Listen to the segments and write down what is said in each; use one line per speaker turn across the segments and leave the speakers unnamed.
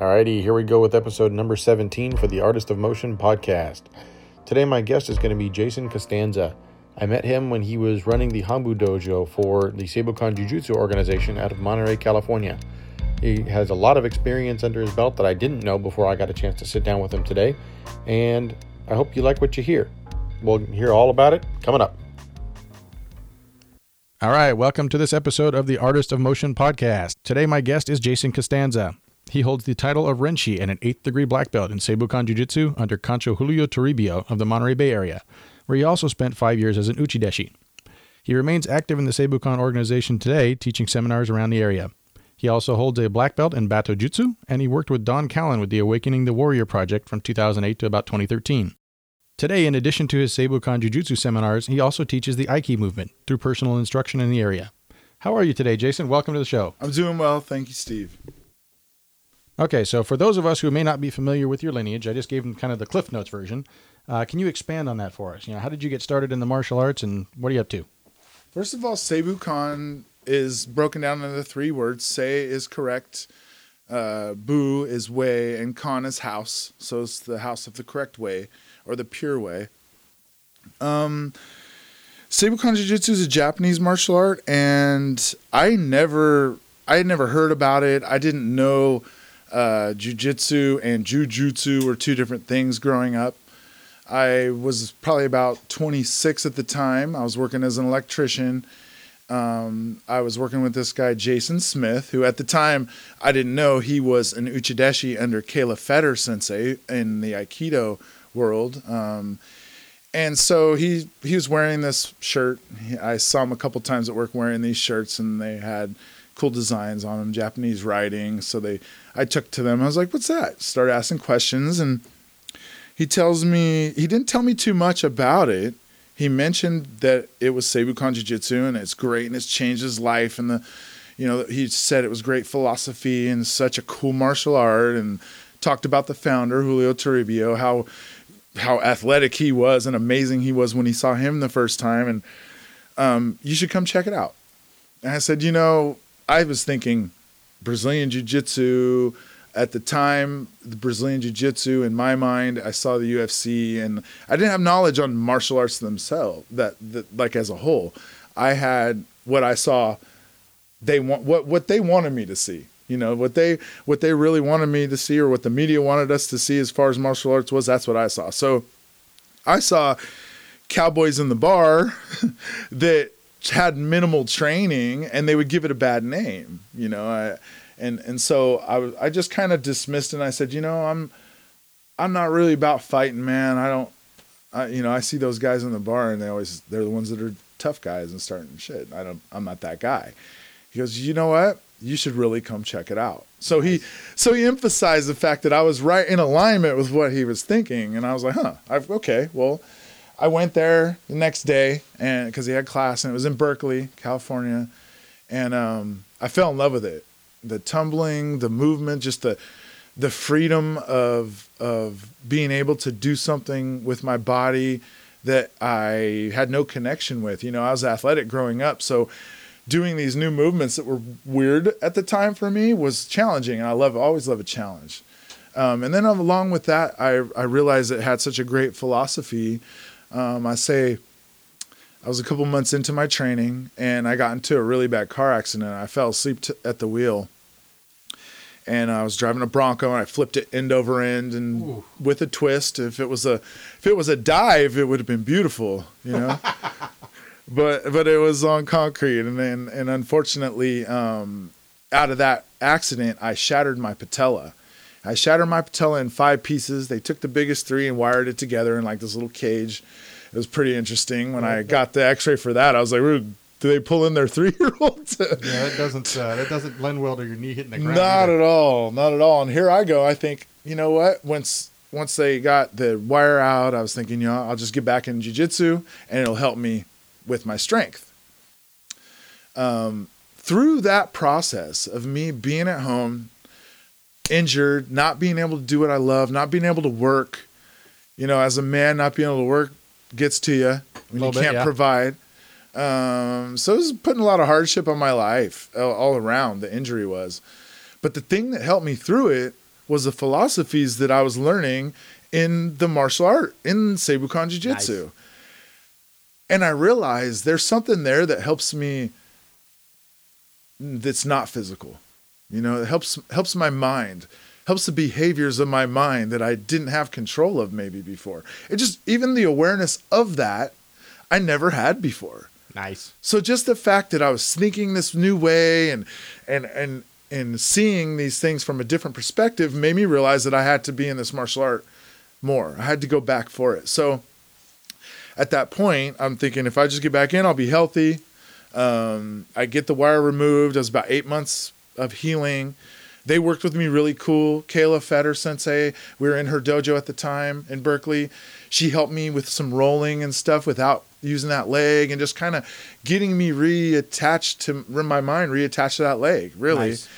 Alrighty, here we go with episode number 17 for the Artist of Motion podcast. Today, my guest is going to be Jason Costanza. I met him when he was running the Hombu Dojo for the Seibukan Jiu Jitsu organization out of Monterey, California. He has a lot of experience under his belt that I didn't know before I got a chance to sit down with him today, and I hope you like what you hear. We'll hear all about it coming up. All right, welcome to this episode of the Artist of Motion podcast. Today, my guest is Jason Costanza. He holds the title of Renshi and an eighth degree black belt in Seibukan Jiu Jitsu under Kancho Julio Toribio of the Monterey Bay area, where he also spent five years as an Uchideshi. He remains active in the Seibukan organization today, teaching seminars around the area. He also holds a black belt in Batto Jutsu, and he worked with Dawn Callan with the Awakening the Warrior project from 2008 to about 2013. Today, in addition to his Seibukan Jiu Jitsu seminars, he also teaches the Aiki movement through personal instruction in the area. How are you today, Jason? Welcome to the show.
I'm doing well. Thank you, Steve.
Okay, so for those of us who may not be familiar with your lineage, I just gave them kind of the Cliff Notes version. Uh, can you expand on that for us? You know, how did you get started in the martial arts, and what are you up to?
First of all, Seibukan is broken down into three words. Sei is correct, uh, Bu is way, and Kan is house. So it's the house of the correct way or the pure way. Um, Seibukan Jiu Jitsu is a Japanese martial art, and I never, I had never heard about it. I didn't know uh, jujitsu and jujutsu were two different things growing up. I was probably about 26 at the time. I was working as an electrician. Um, I was working with this guy, Jason Smith, who at the time I didn't know he was an Uchideshi under Kayla Feder sensei in the Aikido world. Um, and so he he was wearing this shirt. I saw him a couple times at work wearing these shirts, and they had cool designs on them, Japanese writing. So they, I took to them. I was like, "What's that?" Started asking questions, and he tells me he didn't tell me too much about it. He mentioned that it was Seibukan Jiu Jitsu and it's great and it's changed his life and the, you know, he said it was great philosophy and such a cool martial art and talked about the founder Julio Toribio how how athletic he was and amazing he was when he saw him the first time and um, you should come check it out. And I said, you know, I was thinking Brazilian Jiu Jitsu. At the time, the Brazilian Jiu Jitsu, in my mind, I saw the UFC, and I didn't have knowledge on martial arts themselves. That, that like as a whole, I had what I saw. They want what what they wanted me to see. You know what they what they really wanted me to see, or what the media wanted us to see as far as martial arts was. That's what I saw. So, I saw cowboys in the bar that had minimal training and they would give it a bad name, you know. I, and and so I I just kind of dismissed it and I said, you know, I'm I'm not really about fighting, man. I don't I, you know, I see those guys in the bar and they always they're the ones that are tough guys and starting shit. I don't I'm not that guy. He goes, "You know what? You should really come check it out." So he so he emphasized the fact that I was right in alignment with what he was thinking and I was like, "Huh. I've okay. Well, I went there the next day and because he had class and it was in Berkeley, California, and um, I fell in love with it. The tumbling, the movement, just the the freedom of of being able to do something with my body that I had no connection with. You know, I was athletic growing up, so doing these new movements that were weird at the time for me was challenging, and I love always love a challenge. Um, and then along with that, I I realized it had such a great philosophy um, I say I was a couple months into my training and I got into a really bad car accident. I fell asleep t- at the wheel. And I was driving a Bronco and I flipped it end over end and Ooh. with a twist. If it was a if it was a dive, it would have been beautiful, you know. but but it was on concrete and then and unfortunately um, out of that accident I shattered my patella. I shattered my patella in five pieces. They took the biggest three and wired it together in like this little cage. It was pretty interesting. When I got the X-ray for that, I was like, "Do they pull in their three-year-olds?"
yeah, that doesn't uh, that doesn't lend well to your knee hitting the ground.
Not either. at all, not at all. And here I go. I think you know what? Once once they got the wire out, I was thinking, you know, I'll just get back in jiu-jitsu and it'll help me with my strength. Um, through that process of me being at home, injured, not being able to do what I love, not being able to work. You know, as a man, not being able to work gets to you when you bit, can't yeah. provide. Um, so it was putting a lot of hardship on my life all, all around. The injury was, but the thing that helped me through it was the philosophies that I was learning in the martial art in Seibukan Jiu Jitsu.
Nice.
And I realized there's something there that helps me that's not physical. You know, it helps helps my mind, helps the behaviors of my mind that I didn't have control of maybe before. It just even the awareness of that I never had before.
Nice.
So just the fact that I was sneaking this new way and and and and seeing these things from a different perspective made me realize that I had to be in this martial art more. I had to go back for it. So at that point, I'm thinking if I just get back in, I'll be healthy. Um, I get the wire removed. It was about eight months of healing. They worked with me really cool. Kayla Feder Sensei, we were in her dojo at the time in Berkeley. She helped me with some rolling and stuff without using that leg and just kind of getting me reattached to my mind, reattached to that leg, really.
Nice.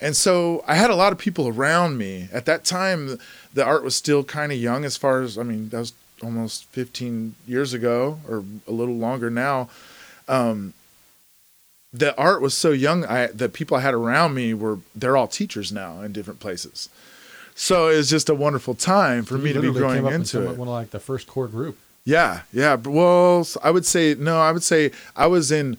And so I had a lot of people around me. At that time, the art was still kind of young as far as, I mean, that was almost 15 years ago or a little longer now. Um, the art was so young. I the people I had around me were they're all teachers now in different places. So it was just a wonderful time for me to be growing into it.
One of like the first core group.
Yeah, yeah. Well, I would say no. I would say I was in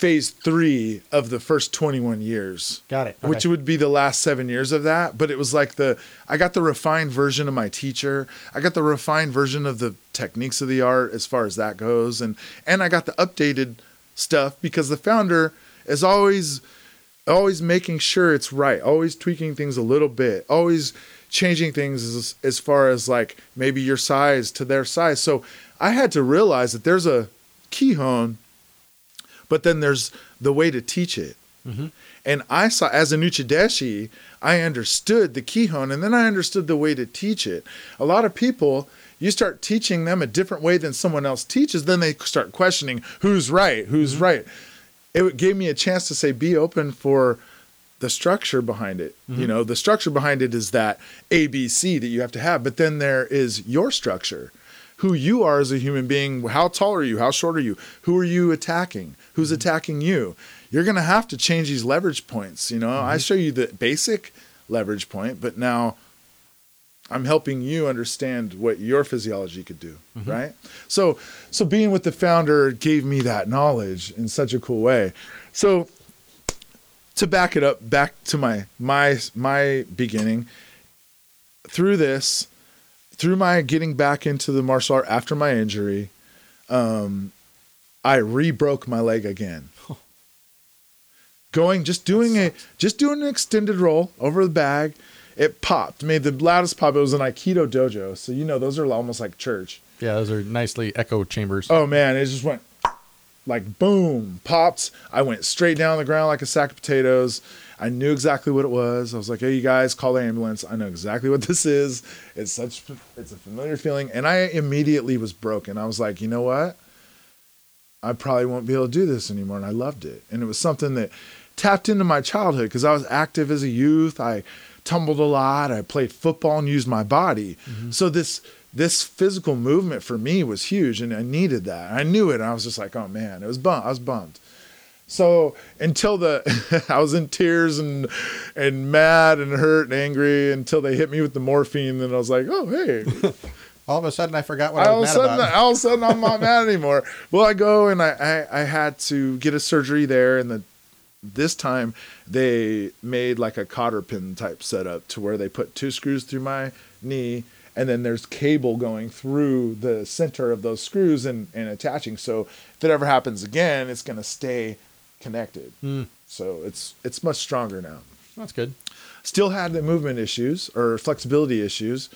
phase three of the first 21 years
Got it.
which would be the last seven years of that. But it was like the I got the refined version of my teacher. I got the refined version of the techniques of the art as far as that goes, and and I got the updated stuff because the founder is always always making sure it's right, always tweaking things a little bit, always changing things as, as far as like maybe your size to their size. So I had to realize that there's a kihon, but then there's the way to teach it. Mm-hmm. And I saw as a Nuchideshi, I understood the kihon and then I understood the way to teach it. A lot of people, you start teaching them a different way than someone else teaches, then they start questioning who's right, who's mm-hmm. right. It gave me a chance to say, be open for the structure behind it. You mm-hmm. know, the structure behind it is that ABC that you have to have, but then there is your structure. Who you are as a human being, how tall are you? How short are you? Who are you attacking? Who's mm-hmm. attacking you? You're going to have to change these leverage points. You know, I show you the basic leverage point, but now I'm helping you understand what your physiology could do, right? So, so being with the founder gave me that knowledge in such a cool way. So, to back it up, back to my my my beginning, through this, through my getting back into the martial art after my injury, um, I re-broke my leg again. Going, just doing a, just doing an extended roll over the bag, it popped, made the loudest pop. It was an Aikido dojo, so you know those are almost like church.
Yeah, those are nicely echo chambers.
Oh man, it just went like boom, popped. I went straight down the ground like a sack of potatoes. I knew exactly what it was. I was like, "Hey, you guys, call the ambulance. I know exactly what this is. It's such, it's a familiar feeling." And I immediately was broken. I was like, "You know what? I probably won't be able to do this anymore." And I loved it. And it was something that tapped into my childhood because I was active as a youth. I tumbled a lot. I played football and used my body. Mm-hmm. So this this physical movement for me was huge, and I needed that. I knew it. And I was just like, "Oh man!" It was bum. I was bummed. So until the I was in tears and and mad and hurt and angry until they hit me with the morphine. Then I was like, "Oh hey!"
All of a sudden, I forgot what I
all
was mad
sudden,
about.
all of a sudden, I'm not mad anymore. Well, I go and I, I I had to get a surgery there, and the this time they made like a cotter pin type setup to where they put two screws through my knee and then there's cable going through the center of those screws and, and attaching so if it ever happens again it's going to stay connected hmm. so it's it's much stronger now
That's good.
still had the movement issues or flexibility issues.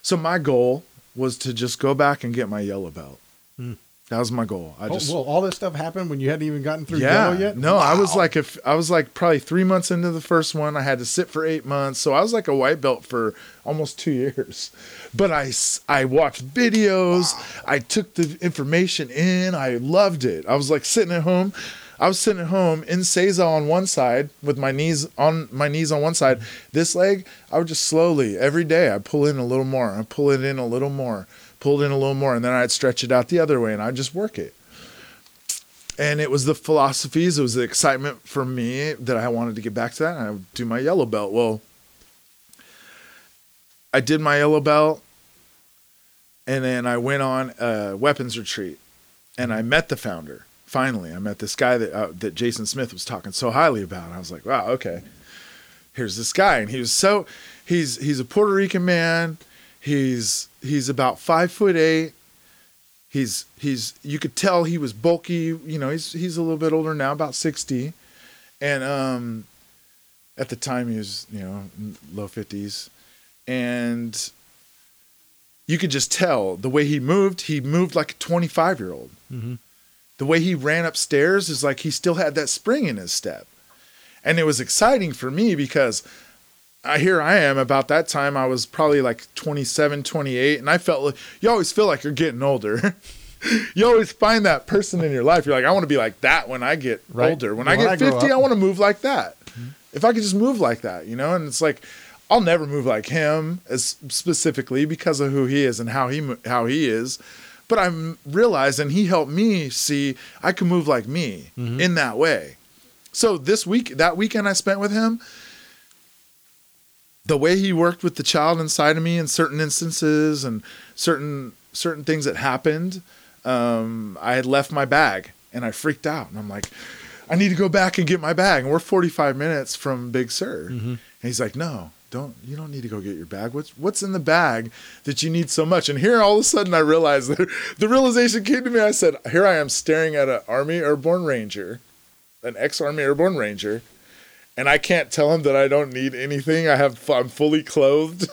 So my goal was to just go back and get my yellow belt. Hmm. That was my goal. I.
Oh,
just
well, all this stuff happened when you hadn't even gotten through
yeah.
yellow yet.
No, I was like if I was like probably three months into the first one. I had to sit for eight months, so I was like a white belt for almost two years. But I I watched videos. I took the information in. I loved it. I was like sitting at home. I was sitting at home in Seiza on one side with my knees on my knees on one side. This leg, I would just slowly every day I pull in a little more. I pull it in a little more. Pulled in a little more, and then I'd stretch it out the other way, and I'd just work it and it was the philosophies it was the excitement for me that i wanted to get back to that and i would do my yellow belt well I did my yellow belt, and then I went on a weapons retreat, and I met the founder. Finally, I met this guy that uh, that Jason Smith was talking so highly about. I was like, wow, okay. Here's this guy, and he was so he's he's a Puerto Rican man. He's he's about five foot eight. He's he's you could tell he was bulky. You know, he's he's a little bit older now, about sixty, and um, at the time he was you know low fifties, and you could just tell the way he moved. He moved like a twenty five year old.
Mm-hmm.
The way he ran upstairs is like he still had that spring in his step, and it was exciting for me because I here I am about that time I was probably like 27, 28 and I felt like you always feel like you're getting older. you always find that person in your life. You're like, I want to be like that when I get
Right.
older. When
Yeah,
I get
I
50,
up.
I want to move like that. Mm-hmm. If I could just move like that, you know? And it's like I'll never move like him as specifically because of who he is and how he how he is. But I'm realizing he helped me see I can move like me mm-hmm. in that way. So this week, that weekend I spent with him, the way he worked with the child inside of me in certain instances and certain certain things that happened, um, I had left my bag and I freaked out and I'm like, I need to go back and get my bag. And we're 45 minutes from Big Sur. And he's like, No, don't you don't need to go get your bag. What's what's in the bag that you need so much? And here all of a sudden I realized that the realization came to me. I said, Here I am staring at an Army Airborne Ranger, an ex-Army Airborne Ranger and I can't tell him that I don't need anything. I have I'm fully clothed.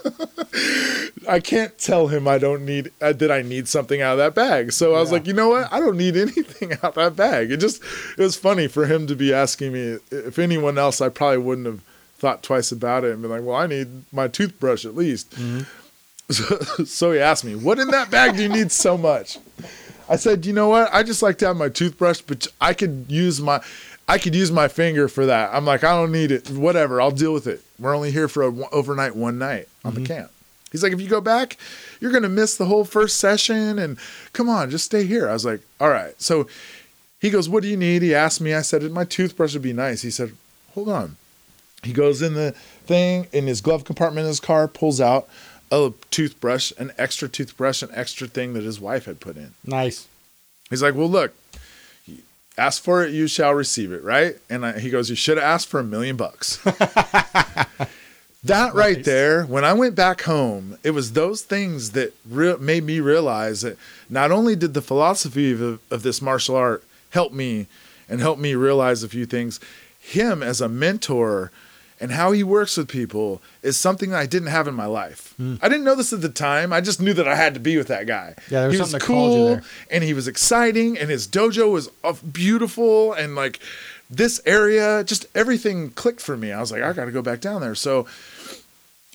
I can't tell him I don't need uh, that I need something out of that bag. So I was like, you know what? I don't need anything out of that bag. It just it was funny for him to be asking me if anyone else I probably wouldn't have thought twice about it and been like, well, I need my toothbrush at least. So, so he asked me, what in that bag do you need so much? I said, you know what? I just like to have my toothbrush, but I could use my, I could use my finger for that. I'm like, I don't need it. Whatever, I'll deal with it. We're only here for a overnight, one night on the mm-hmm. camp. He's like, if you go back, you're gonna miss the whole first session, and come on, just stay here. I was like, all right. So he goes, what do you need? He asked me. I said, my toothbrush would be nice. He said, hold on. He goes in the thing in his glove compartment in his car, pulls out a toothbrush, an extra toothbrush, an extra thing that his wife had put in.
Nice.
He's like, well, look, ask for it, you shall receive it, right? And I, he goes, you should have asked for a million bucks. that right
Nice.
there, when I went back home, it was those things that re- made me realize that not only did the philosophy of, of this martial art help me and help me realize a few things, him as a mentor and how he works with people is something that I didn't have in my life. I didn't know this at the time. I just knew that I had to be with that guy.
Yeah, there was
he was
something that called you
cool
there.
and he was exciting and his dojo was uh, beautiful and like this area just everything clicked for me i was like i gotta go back down there so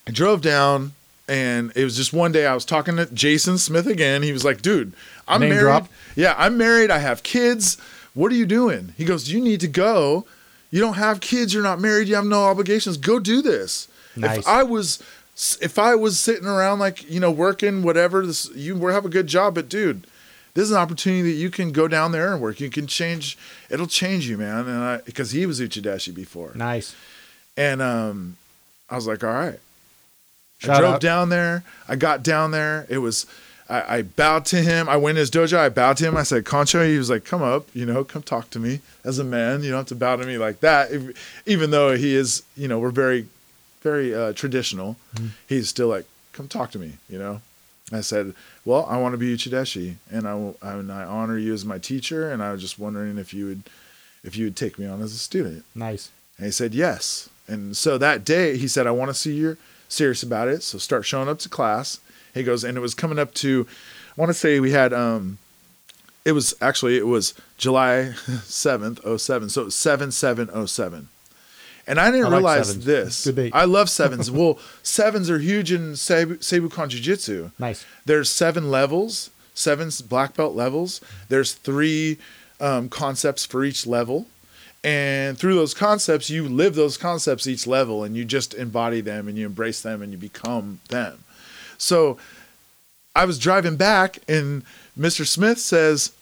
i drove down and it was just one day i was talking to jason smith again he was like dude i'm
Name
married
drop.
yeah i'm married i have kids what are you doing he goes you need to go you don't have kids you're not married you have no obligations go do this
Nice.
if i was if i was sitting around like you know working whatever this you have a good job but dude this is an opportunity that you can go down there and work. You can change. It'll change you, man. And I, because he was Uchideshi before,
Nice.
and um, I was like, all right. I drove
out.
down there. I got down there. It was. I, I bowed to him. I went in his dojo. I bowed to him. I said, Kancho. He was like, come up. You know, come talk to me as a man. You don't have to bow to me like that. If- even though he is, you know, we're very, very uh, traditional. He's still like, come talk to me. You know. I said, "Well, I want to be Uchideshi, and I will- and I honor you as my teacher, and I was just wondering if you would, if you would take me on as a student."
Nice.
And he said, "Yes." And so that day, he said, "I want to see you're serious about it, so start showing up to class." He goes, and it was coming up to, I want to say we had, um, it was actually it was July seventh, oh seven, so it was seven seven oh seven. And I didn't
I like
realize
sevens.
this.
Good date.
I love sevens. well, sevens are huge in Seibu, Seibukan Jiu-Jitsu
Nice.
there's seven levels, seven black belt levels. There's three um, concepts for each level. And through those concepts, you live those concepts each level and you just embody them and you embrace them and you become them. So I was driving back and Mr. Smith says,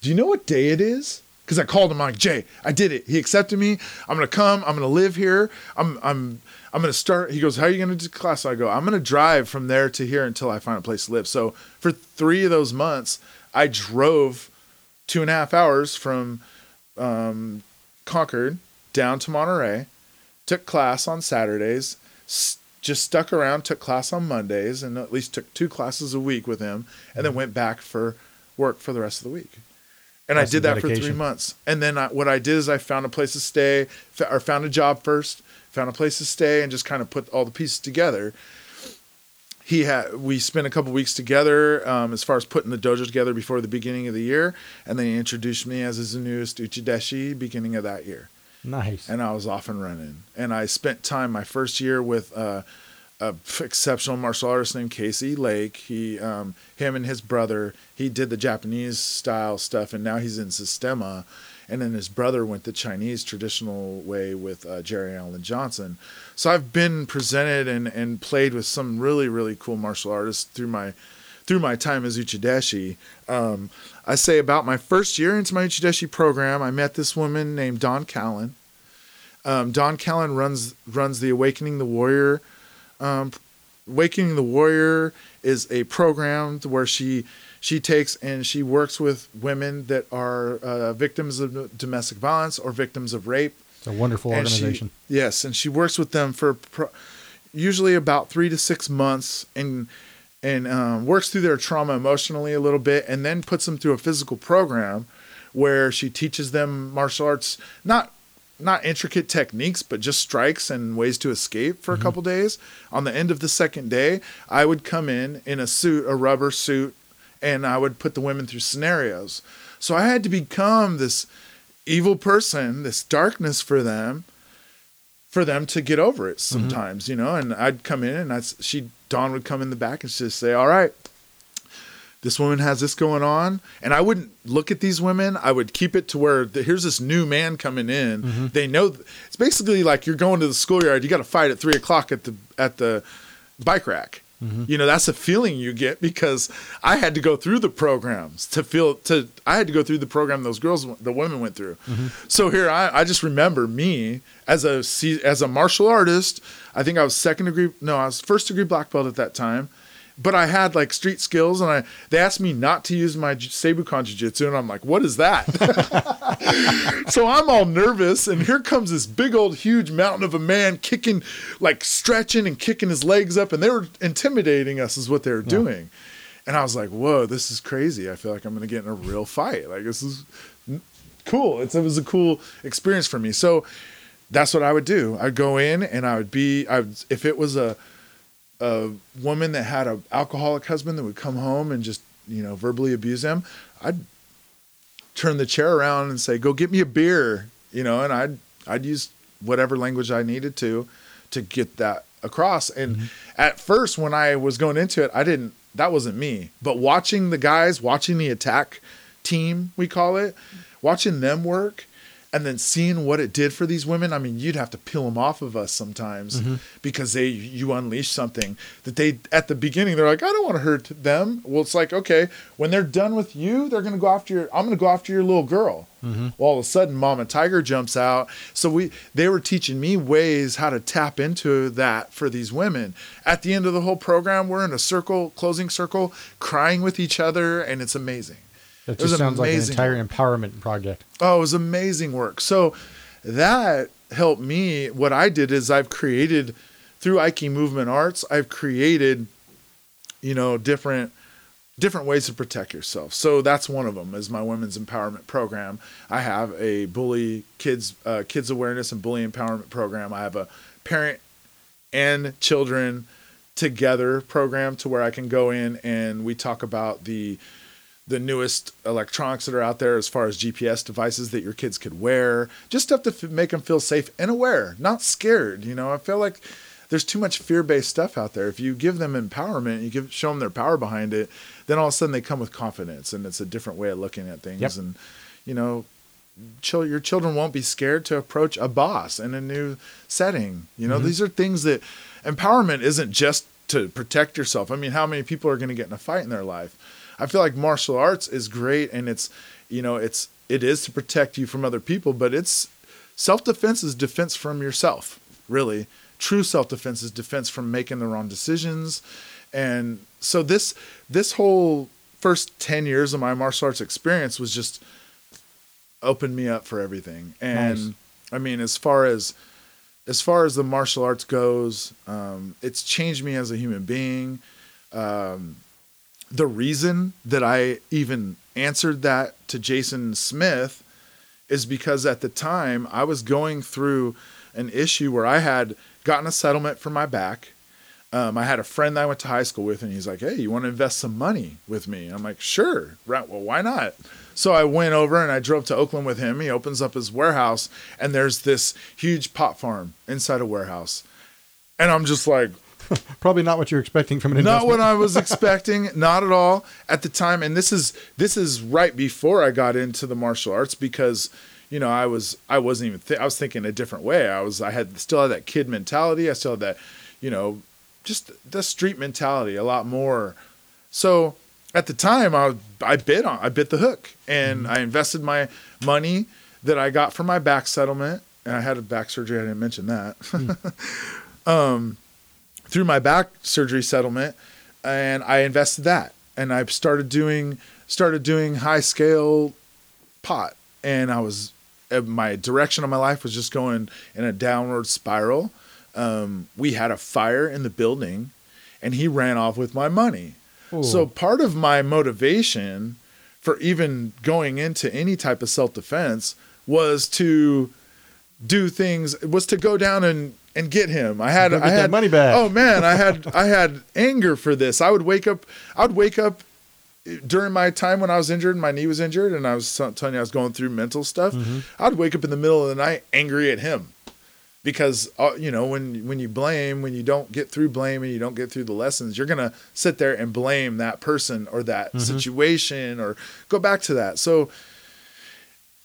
Do you know what day it is? because I called him. I'm like, Jay, I did it. He accepted me. I'm gonna come. I'm gonna live here. I'm I'm I'm gonna start. He goes, How are you gonna do class? So I go, I'm gonna drive from there to here until I find a place to live. So for three of those months, I drove two and a half hours from um, Concord down to Monterey, took class on Saturdays, just stuck around, took class on Mondays, and at least took two classes a week with him, and then went back for work for the rest of the week. And I did that for three months. And then I, what I did is I found a place to stay, or found a job first, found a place to stay, and just kind of put all the pieces together. He had we spent a couple weeks together um, as far as putting the dojo together before the beginning of the year, and then he introduced me as his newest uchideshi beginning of that year
Nice.
and I was off and running. And I spent time my first year with uh, a exceptional martial artist named Casey Lake. He, um, him and his brother, he did the Japanese style stuff, and now he's in Systema. And then his brother went the Chinese traditional way with uh, Jerry Alan Johnson. So I've been presented and, and played with some really really cool martial artists through my through my time as Uchideshi. Um, I say about my first year into my Uchideshi program, I met this woman named Dawn Callan. Um, Dawn Callan runs runs the Awakening the Warrior. Um, Awakening the Warrior is a program where she she takes and she works with women that are uh, victims of domestic violence or victims of rape.
It's a wonderful
And she-
organization.
yes, and she works with them for pro- usually about three to six months, and and um, works through their trauma emotionally a little bit, and then puts them through a physical program where she teaches them martial arts, not not intricate techniques, but just strikes and ways to escape for a couple days. On the end of the second day, I would come in in a suit, a rubber suit, and I would put the women through scenarios. So I had to become this evil person, this darkness for them, for them to get over it mm-hmm. sometimes, you know. And I'd come in and I'd, she Dawn would come in the back and she'd say, "All right, this woman has this going on," and I wouldn't look at these women. I would keep it to where the, here's this new man coming in. Mm-hmm. They know it's basically like you're going to the schoolyard. You got to fight at three o'clock at the at the bike rack. Mm-hmm. You know, that's a feeling you get because I had to go through the programs to feel to I had to go through the program those girls the women went through. Mm-hmm. So here I, I just remember me as a as a martial artist, I think I was second degree no, I was first degree black belt at that time. But I had like street skills and I they asked me not to use my Seibukan jiu-jitsu and I'm like, "What is that?" so I'm all nervous, and here comes this big old huge mountain of a man kicking, like stretching and kicking his legs up, and they were intimidating us, is what they were doing. And I was like, "Whoa, this is crazy! I feel like I'm gonna get in a real fight. Like this is cool. It's, it was a cool experience for me." So that's what I would do. I'd go in, and I would be, I would, if it was a a woman that had an alcoholic husband that would come home and just you know verbally abuse them, I'd turn the chair around and say, "Go get me a beer," you know, and I'd I'd use whatever language I needed to to get that across. And mm-hmm. at first, when I was going into it, I didn't. That wasn't me. But watching the guys, watching the attack team, we call it, watching them work. And then seeing what it did for these women, I mean, you'd have to peel them off of us sometimes mm-hmm. because they you unleash something that they at the beginning they're like, I don't want to hurt them. Well, it's like okay, when they're done with you, they're gonna go after your. I'm gonna go after your little girl. Mm-hmm. Well, all of a sudden, Mama Tiger jumps out. So we they were teaching me ways how to tap into that for these women. At the end of the whole program, we're in a circle, closing circle, crying with each other, and it's amazing.
That just sounds like an entire empowerment project.
Oh, it was amazing work. So that helped me. What I did is I've created through Aiki Movement Arts, I've created, you know, different different ways to protect yourself. So that's one of them is my women's empowerment program. I have a bully kids uh, kids awareness and bully empowerment program. I have a parent and children together program to where I can go in and we talk about the the newest electronics that are out there as far as GPS devices that your kids could wear, just stuff to f- make them feel safe and aware, not scared. You know, I feel like there's too much fear-based stuff out there. If you give them empowerment, you give show them their power behind it, then all of a sudden they come with confidence, and it's a different way of looking at things.
Yep.
And you know, your children won't be scared to approach a boss in a new setting. You know, mm-hmm. these are things that empowerment isn't just to protect yourself. I mean, how many people are going to get in a fight in their life? I feel like martial arts is great and it's, you know, it's it is to protect you from other people, but it's self defense is defense from yourself, really. True self defense is defense from making the wrong decisions. And so this this whole first 10 years of my martial arts experience was just opened me up for everything. And
Nice.
I mean, as far as as far as the martial arts goes, um, it's changed me as a human being. Um, the reason that I even answered that to Jason Smith is because at the time I was going through an issue where I had gotten a settlement for my back. Um, I had a friend that I went to high school with, and he's like, "Hey, you want to invest some money with me?" I'm like, "Sure, right? Well, why not?" So I went over and I drove to Oakland with him. He opens up his warehouse, and there's this huge pot farm inside a warehouse, and I'm just like,
Probably not what you're expecting from an investment.
not what I was expecting, not at all at the time. And this is this is right before I got into the martial arts because you know I was I wasn't even th- I was thinking a different way. I was I had still had that kid mentality. I still had that you know just the street mentality a lot more. So at the time I I bit on I bit the hook and mm-hmm. I invested my money that I got from my back settlement and I had a back surgery. I didn't mention that. Mm. Um, through my back surgery settlement and I invested that and I started doing started doing high scale pot and I was uh, my direction of my life was just going in a downward spiral. Um, we had a fire in the building and he ran off with my money.
Ooh.
So part of my motivation for even going into any type of self defense was to do things was to go down and and get him. I had I had
money back.
Oh man, I had I had anger for this. I would wake up I would wake up during my time when I was injured, my knee was injured, and I was telling you I was going through mental stuff.
Mm-hmm.
I'd wake up in the middle of the night angry at him because uh, you know when when you blame, when you don't get through blame and you don't get through the lessons, you're gonna sit there and blame that person or that
Mm-hmm.
situation or go back to that. So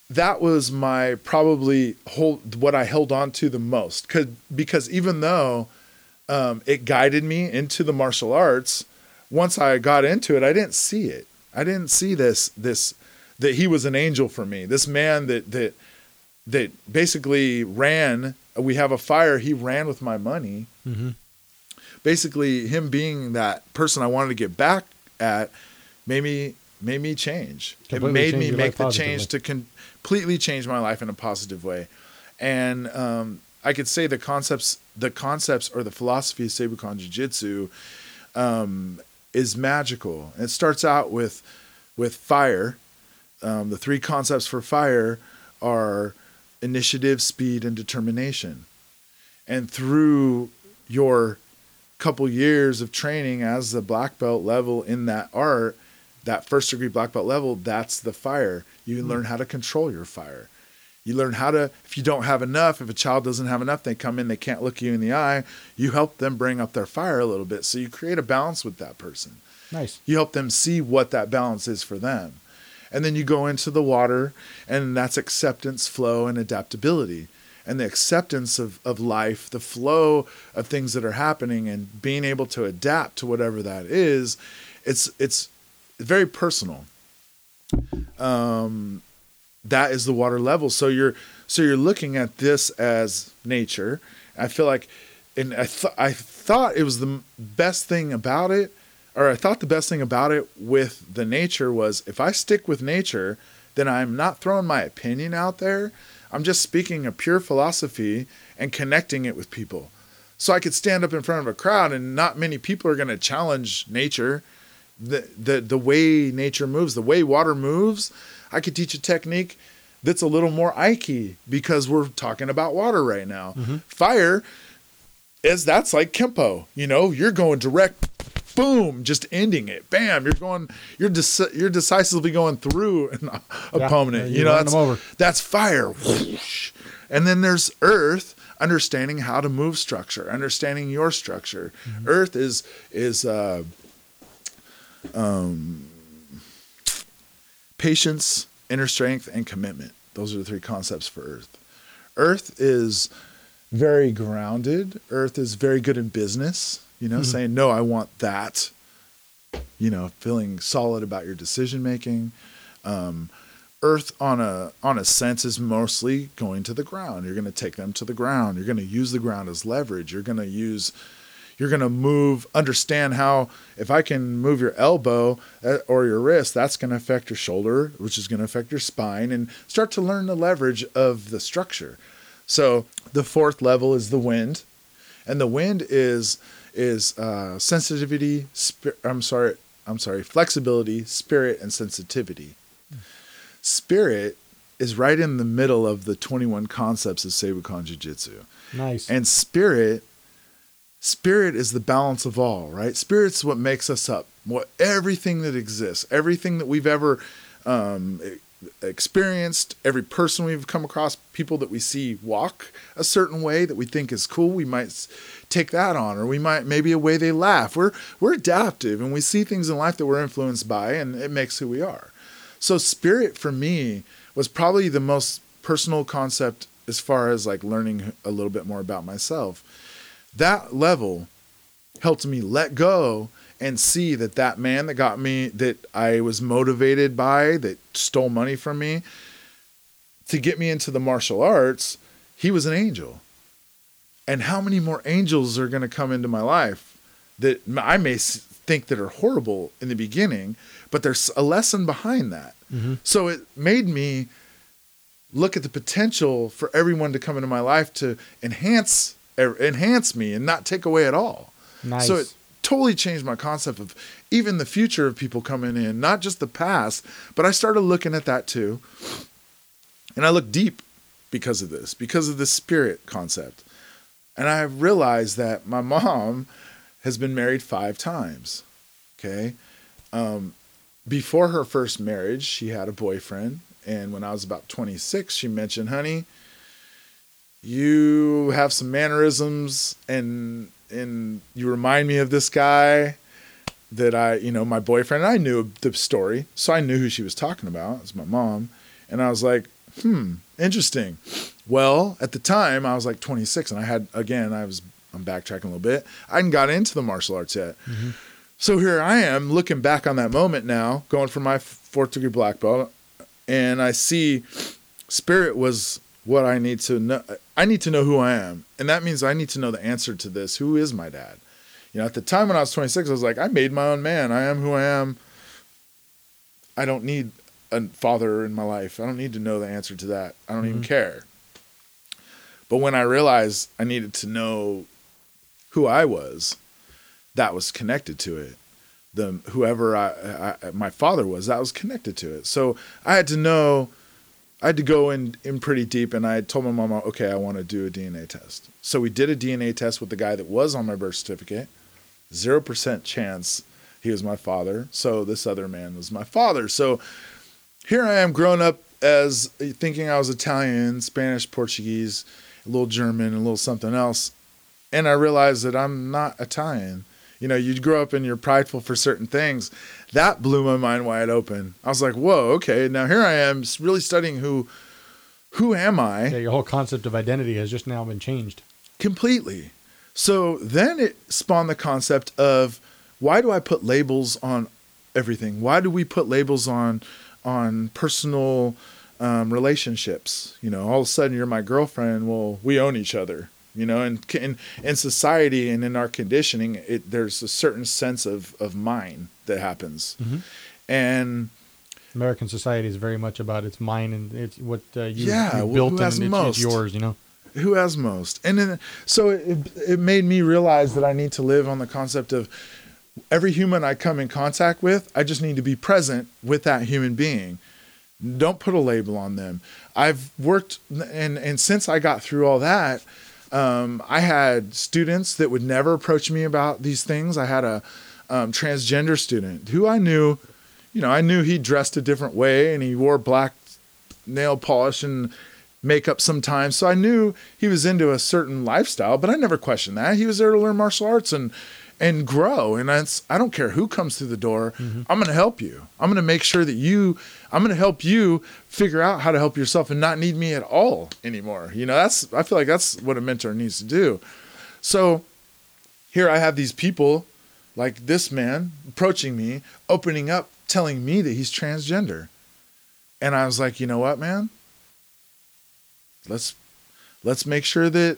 that was my probably hold what I held on to the most. Cause, because even though um, it guided me into the martial arts, once I got into it, I didn't see it. I didn't see this this that he was an angel for me. This man that that that basically ran. We have a fire. He ran with my money. Basically, him being that person I wanted to get back at made me made me change.
Completely
it made me make the change to completely change my life in a positive way. And um, I could say the concepts, the concepts or the philosophy of Seibukan Jiu-Jitsu um, is magical. It starts out with with fire. Um, the three concepts for fire are initiative, speed, and determination. And through your couple years of training as the black belt level in that art, that first degree black belt level, that's the fire. You hmm. learn how to control your fire. You learn how to, if you don't have enough, if a child doesn't have enough, they come in, they can't look you in the eye. You help them bring up their fire a little bit. So you create a balance with that person.
Nice.
You help them see what that balance is for them. And then you go into the water, and that's acceptance, flow, and adaptability. And the acceptance of, of life, the flow of things that are happening, and being able to adapt to whatever that is, it's it's very personal. Um, that is the water level. So you're so you're looking at this as nature. I feel like, and I thought I thought it was the best thing about it, or I thought the best thing about it with the nature was if I stick with nature, then I'm not throwing my opinion out there. I'm just speaking a pure philosophy and connecting it with people. So I could stand up in front of a crowd and not many people are going to challenge nature the, the the way nature moves, the way water moves, I could teach a technique that's a little more Aiki because we're talking about water right now. Fire is that's like Kempo, you know, you're going direct boom, just ending it. Bam, you're going you're deci- you're decisively going through an
Yeah,
opponent. you know, that's that's fire. Whoosh. And then there's earth, understanding how to move structure, understanding your structure.
Mm-hmm.
Earth is is uh patience, inner strength, and commitment. Those are the three concepts for Earth. Earth is very grounded. Earth is very good in business, you know, saying, no, I want that. You know, feeling solid about your decision making. Um, earth on a on a sense is mostly going to the ground. You're going to take them to the ground. You're going to use the ground as leverage. You're going to use you're going to move understand how if I can move your elbow uh, or your wrist, that's going to affect your shoulder, which is going to affect your spine and start to learn the leverage of the structure. So, the fourth level is the wind. And the wind is is uh, sensitivity, spi- I'm sorry, I'm sorry, flexibility, spirit, and sensitivity. Spirit is right in the middle of the 21 concepts of Seibukan Jiu Jitsu.
Nice.
And spirit, spirit is the balance of all, right? Spirit's what makes us up. What everything that exists, everything that we've ever um, experienced, every person we've come across, people that we see walk a certain way that we think is cool, we might take that on, or we might maybe a way they laugh. We're we're adaptive, and we see things in life that we're influenced by, and it makes who we are. So spirit for me was probably the most personal concept as far as like learning a little bit more about myself. That level helped me let go and see that that man that got me that I was motivated by that stole money from me to get me into the martial arts, he was an angel. And how many more angels are going to come into my life that I may think that are horrible in the beginning, but there's a lesson behind that. Mm-hmm. So it made me look at the potential for everyone to come into my life to enhance enhance me and not take away at all.
Nice.
So it totally changed my concept of even the future of people coming in, not just the past, but I started looking at that too. And I looked deep because of this, because of the spirit concept. And I realized that my mom has been married five times. Okay. Um, before her first marriage, she had a boyfriend. And when I was about 26, she mentioned, honey, you have some mannerisms and and you remind me of this guy that I, you know, my boyfriend. I knew the story, so I knew who she was talking about. It's my mom, and I was like, hmm, interesting. Well, at the time, I was like 26, and I had again, I was I'm backtracking a little bit. I hadn't got into the martial arts yet. Mm-hmm. So here I am looking back on that moment now, going for my fourth degree black belt, and I see spirit was what I need to know. I need to know who I am. And that means I need to know the answer to this. Who is my dad? You know, at the time when I was 26, I was like, I made my own man. I am who I am. I don't need a father in my life. I don't need to know the answer to that. I don't mm-hmm. even care. But when I realized I needed to know who I was, that was connected to it. The whoever I, I my father was, that was connected to it. So I had to know I had to go in in pretty deep, and I told my mom, okay, I want to do a DNA test. So we did a DNA test with the guy that was on my birth certificate. Zero percent chance he was my father. So this other man was my father. So here I am, grown up as uh, thinking I was Italian, Spanish, Portuguese, a little German, a little something else, and I realized that I'm not Italian you know, you grow up and you're prideful for certain things. That blew my mind wide open. I was like, whoa, okay, now here I am really studying who who am I?
Yeah, your whole concept of identity has just now been changed.
Completely. So then it spawned the concept of why do I put labels on everything? Why do we put labels on on personal um, relationships? You know, all of a sudden you're my girlfriend. Well, we own each other you know and in, in society and in our conditioning it, there's a certain sense of, of mine that happens. Mm-hmm. and
american society is very much about it's mine and it's what uh, you, yeah, you built and it's, it's, yours you know?
Who has most? And then so it, it made me realize that i need to live on the concept of every human i come in contact with i just need to be present with that human being. Don't put a label on them. I've worked and and since i got through all that um, I had students that would never approach me about these things. I had a um, transgender student who I knew, you know, I knew he dressed a different way and he wore black nail polish and makeup sometimes. So I knew he was into a certain lifestyle, but I never questioned that. He was there to learn martial arts and and grow. And that's I don't care who comes through the door. Mm-hmm. I'm going to help you. I'm going to make sure that you I'm going to help you figure out how to help yourself and not need me at all anymore. You know, that's I feel like that's what a mentor needs to do. So here I have these people like this man approaching me, opening up, telling me that he's transgender. And I was like, you know what, man? Let's let's make sure that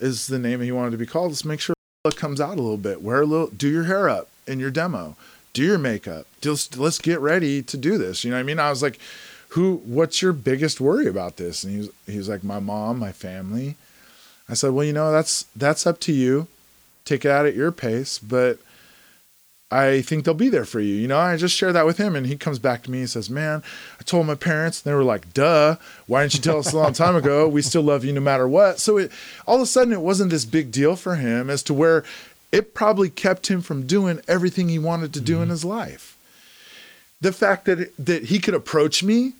is the name he wanted to be called. Let's make sure it comes out a little bit. Wear a little, do your hair up in your demo, do your makeup. Just let's get ready to do this. You know what I mean? I was like, who? What's your biggest worry about this? And he was he was like, my mom, my family. I said, well, you know, that's that's up to you. Take it out at your pace, but I think they'll be there for you. You know, I just share that with him, and he comes back to me and says, "Man, I told my parents, and they were like, duh, why didn't you tell us a long time ago? We still love you no matter what." So it all of a sudden it wasn't this big deal for him as to where it probably kept him from doing everything he wanted to do mm-hmm. in his life. The fact that that he could approach me,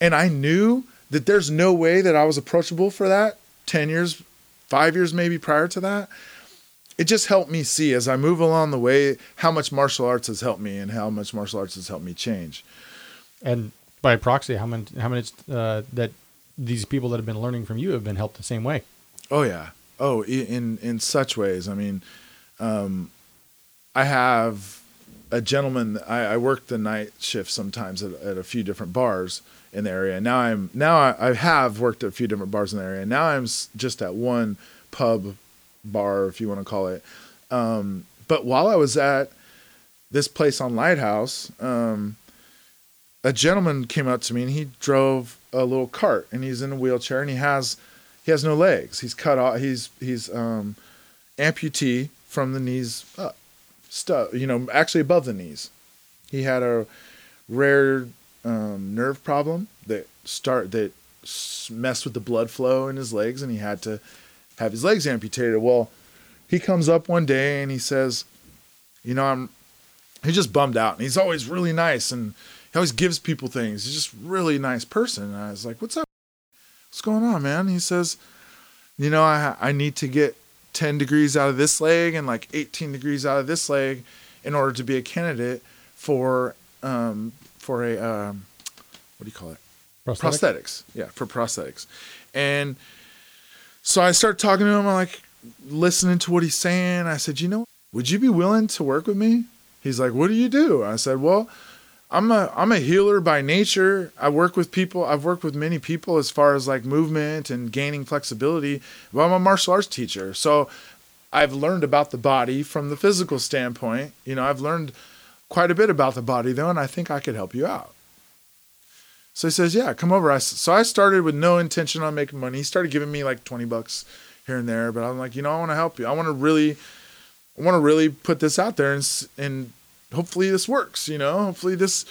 and I knew that there's no way that I was approachable for that ten years, five years maybe prior to that it just helped me see as I move along the way how much martial arts has helped me and how much martial arts has helped me change.
And by proxy, how many how many uh, that these people that have been learning from you have been helped the same way?
Oh yeah. Oh, in in such ways. I mean, um, I have a gentleman. I, I work the night shift sometimes at, at, a few different bars in the area. Now I'm now I, I have worked at a few different bars in the area. Now I'm just at one pub bar, if you want to call it. Um, but while I was at this place on Lighthouse, um, a gentleman came up to me and he drove a little cart and he's in a wheelchair and he has he has no legs. He's cut off. He's he's um, amputee from the knees up, stuff. You know, actually above the knees. He had a rare um, nerve problem that start that messed with the blood flow in his legs, and he had to have his legs amputated. Well, he comes up one day and he says, you know, I'm he's just bummed out and he's always really nice and he always gives people things. He's just really nice person. And I was like, what's up? What's going on, man? He says, you know, I I need to get 10 degrees out of this leg and like 18 degrees out of this leg in order to be a candidate for um for a um what do you call it?
Prosthetic?
Prosthetics. Yeah, for prosthetics. And so I start talking to him. I'm like listening to what he's saying. I said, you know, would you be willing to work with me? He's like, what do you do? I said, well, I'm a I'm a healer by nature. I work with people. I've worked with many people as far as like movement and gaining flexibility. But I'm a martial arts teacher, so I've learned about the body from the physical standpoint. You know, I've learned quite a bit about the body though, and I think I could help you out. So he says, "Yeah, come over." I so I started with no intention on making money. He started giving me like twenty bucks here and there, but I'm like, you know, I want to help you. I want to really, I want to really put this out there, and and hopefully this works. You know, hopefully this,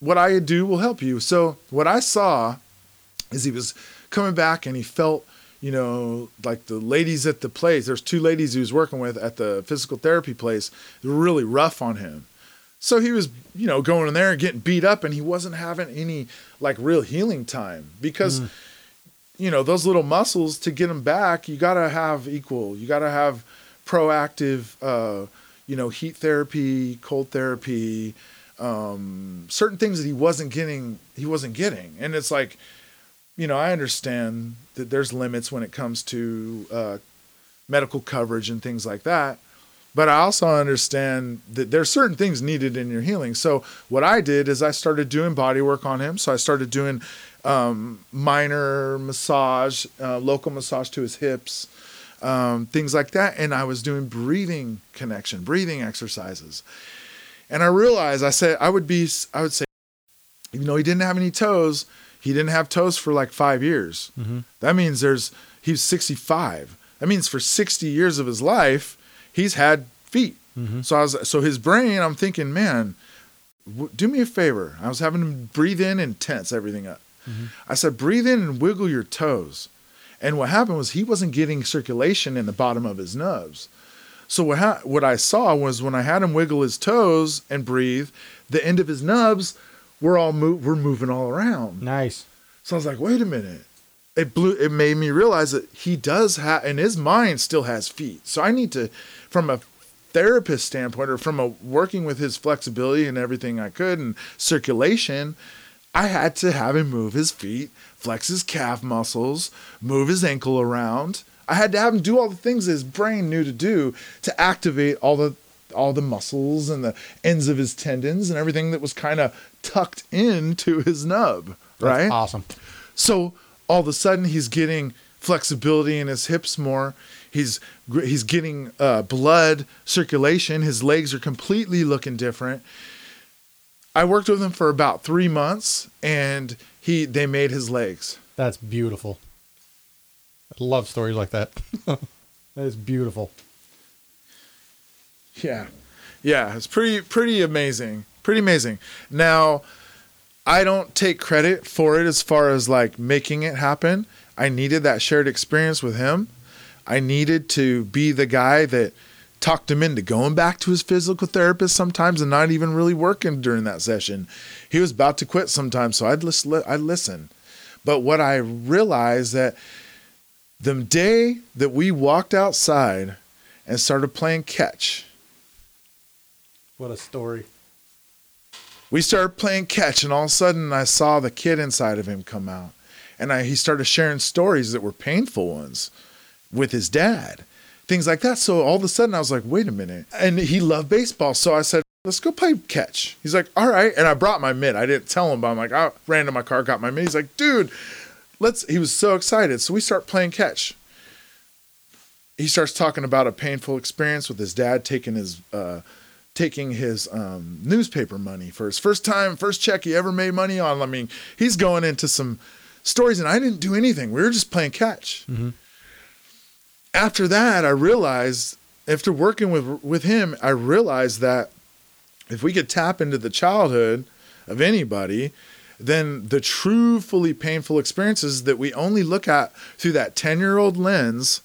what I do will help you. So what I saw, is he was coming back and he felt you know, like the ladies at the place. There's two ladies he was working with at the physical therapy place. They were really rough on him. So he was, you know, going in there and getting beat up, and he wasn't having any like real healing time because, mm. you know, those little muscles to get them back, you got to have equal. You got to have proactive, uh, you know, heat therapy, cold therapy, um, certain things that he wasn't getting. He wasn't getting, and it's like, you know, I understand that there's limits when it comes to uh, medical coverage and things like that but I also understand that there's certain things needed in your healing. So what I did is I started doing body work on him. So I started doing um, minor massage, uh, local massage to his hips, um, things like that. And I was doing breathing connection, breathing exercises. And I realized I said I would be I would say, even though he didn't have any toes, he didn't have toes for like five years. Mm-hmm. That means there's he's 65. That means for 60 years of his life he's had feet. Mm-hmm. So I was so his brain. I'm thinking, man, w- do me a favor. I was having him breathe in and tense everything up. Mm-hmm. I said, breathe in and wiggle your toes. And what happened was he wasn't getting circulation in the bottom of his nubs. So what ha- what I saw was when I had him wiggle his toes and breathe, the end of his nubs were all move were moving all around.
Nice.
So I was like, wait a minute it blew it made me realize that he does have and his mind still has feet so i need to from a therapist standpoint or from a working with his flexibility and everything i could and circulation i had to have him move his feet flex his calf muscles move his ankle around i had to have him do all the things his brain knew to do to activate all the all the muscles and the ends of his tendons and everything that was kind of tucked into his nub, right?
That's awesome.
So all of a sudden he's getting flexibility in his hips more. He's he's getting uh, blood circulation. His legs are completely looking different. I worked with him for about three months, and he they made his legs.
That's beautiful. I love stories like that. that is beautiful.
Yeah. Yeah, it's pretty pretty amazing. Pretty amazing. Now, I don't take credit for it as far as like making it happen. I needed that shared experience with him. I needed to be the guy that talked him into going back to his physical therapist sometimes and not even really working during that session. He was about to quit sometimes, so I'd listen. I'd listen. But what I realized that the day that we walked outside and started playing catch,
What a story.
We started playing catch, and all of a sudden I saw the kid inside of him come out, and I, he started sharing stories that were painful ones with his dad, things like that. So all of a sudden I was like, wait a minute, and he loved baseball, so I said. Let's go play catch. He's like, all right. And I brought my mitt. I didn't tell him, but I'm like, I ran to my car, got my mitt. He's like, dude, let's. He was so excited. So we start playing catch. He starts talking about a painful experience with his dad taking his uh, taking his um, newspaper money for his first time, first check he ever made money on. I mean, he's going into some stories, and I didn't do anything. We were just playing catch. After that, I realized after working with with him, I realized that if we could tap into the childhood of anybody, then the true, fully painful experiences that we only look at through that 10 year old lens,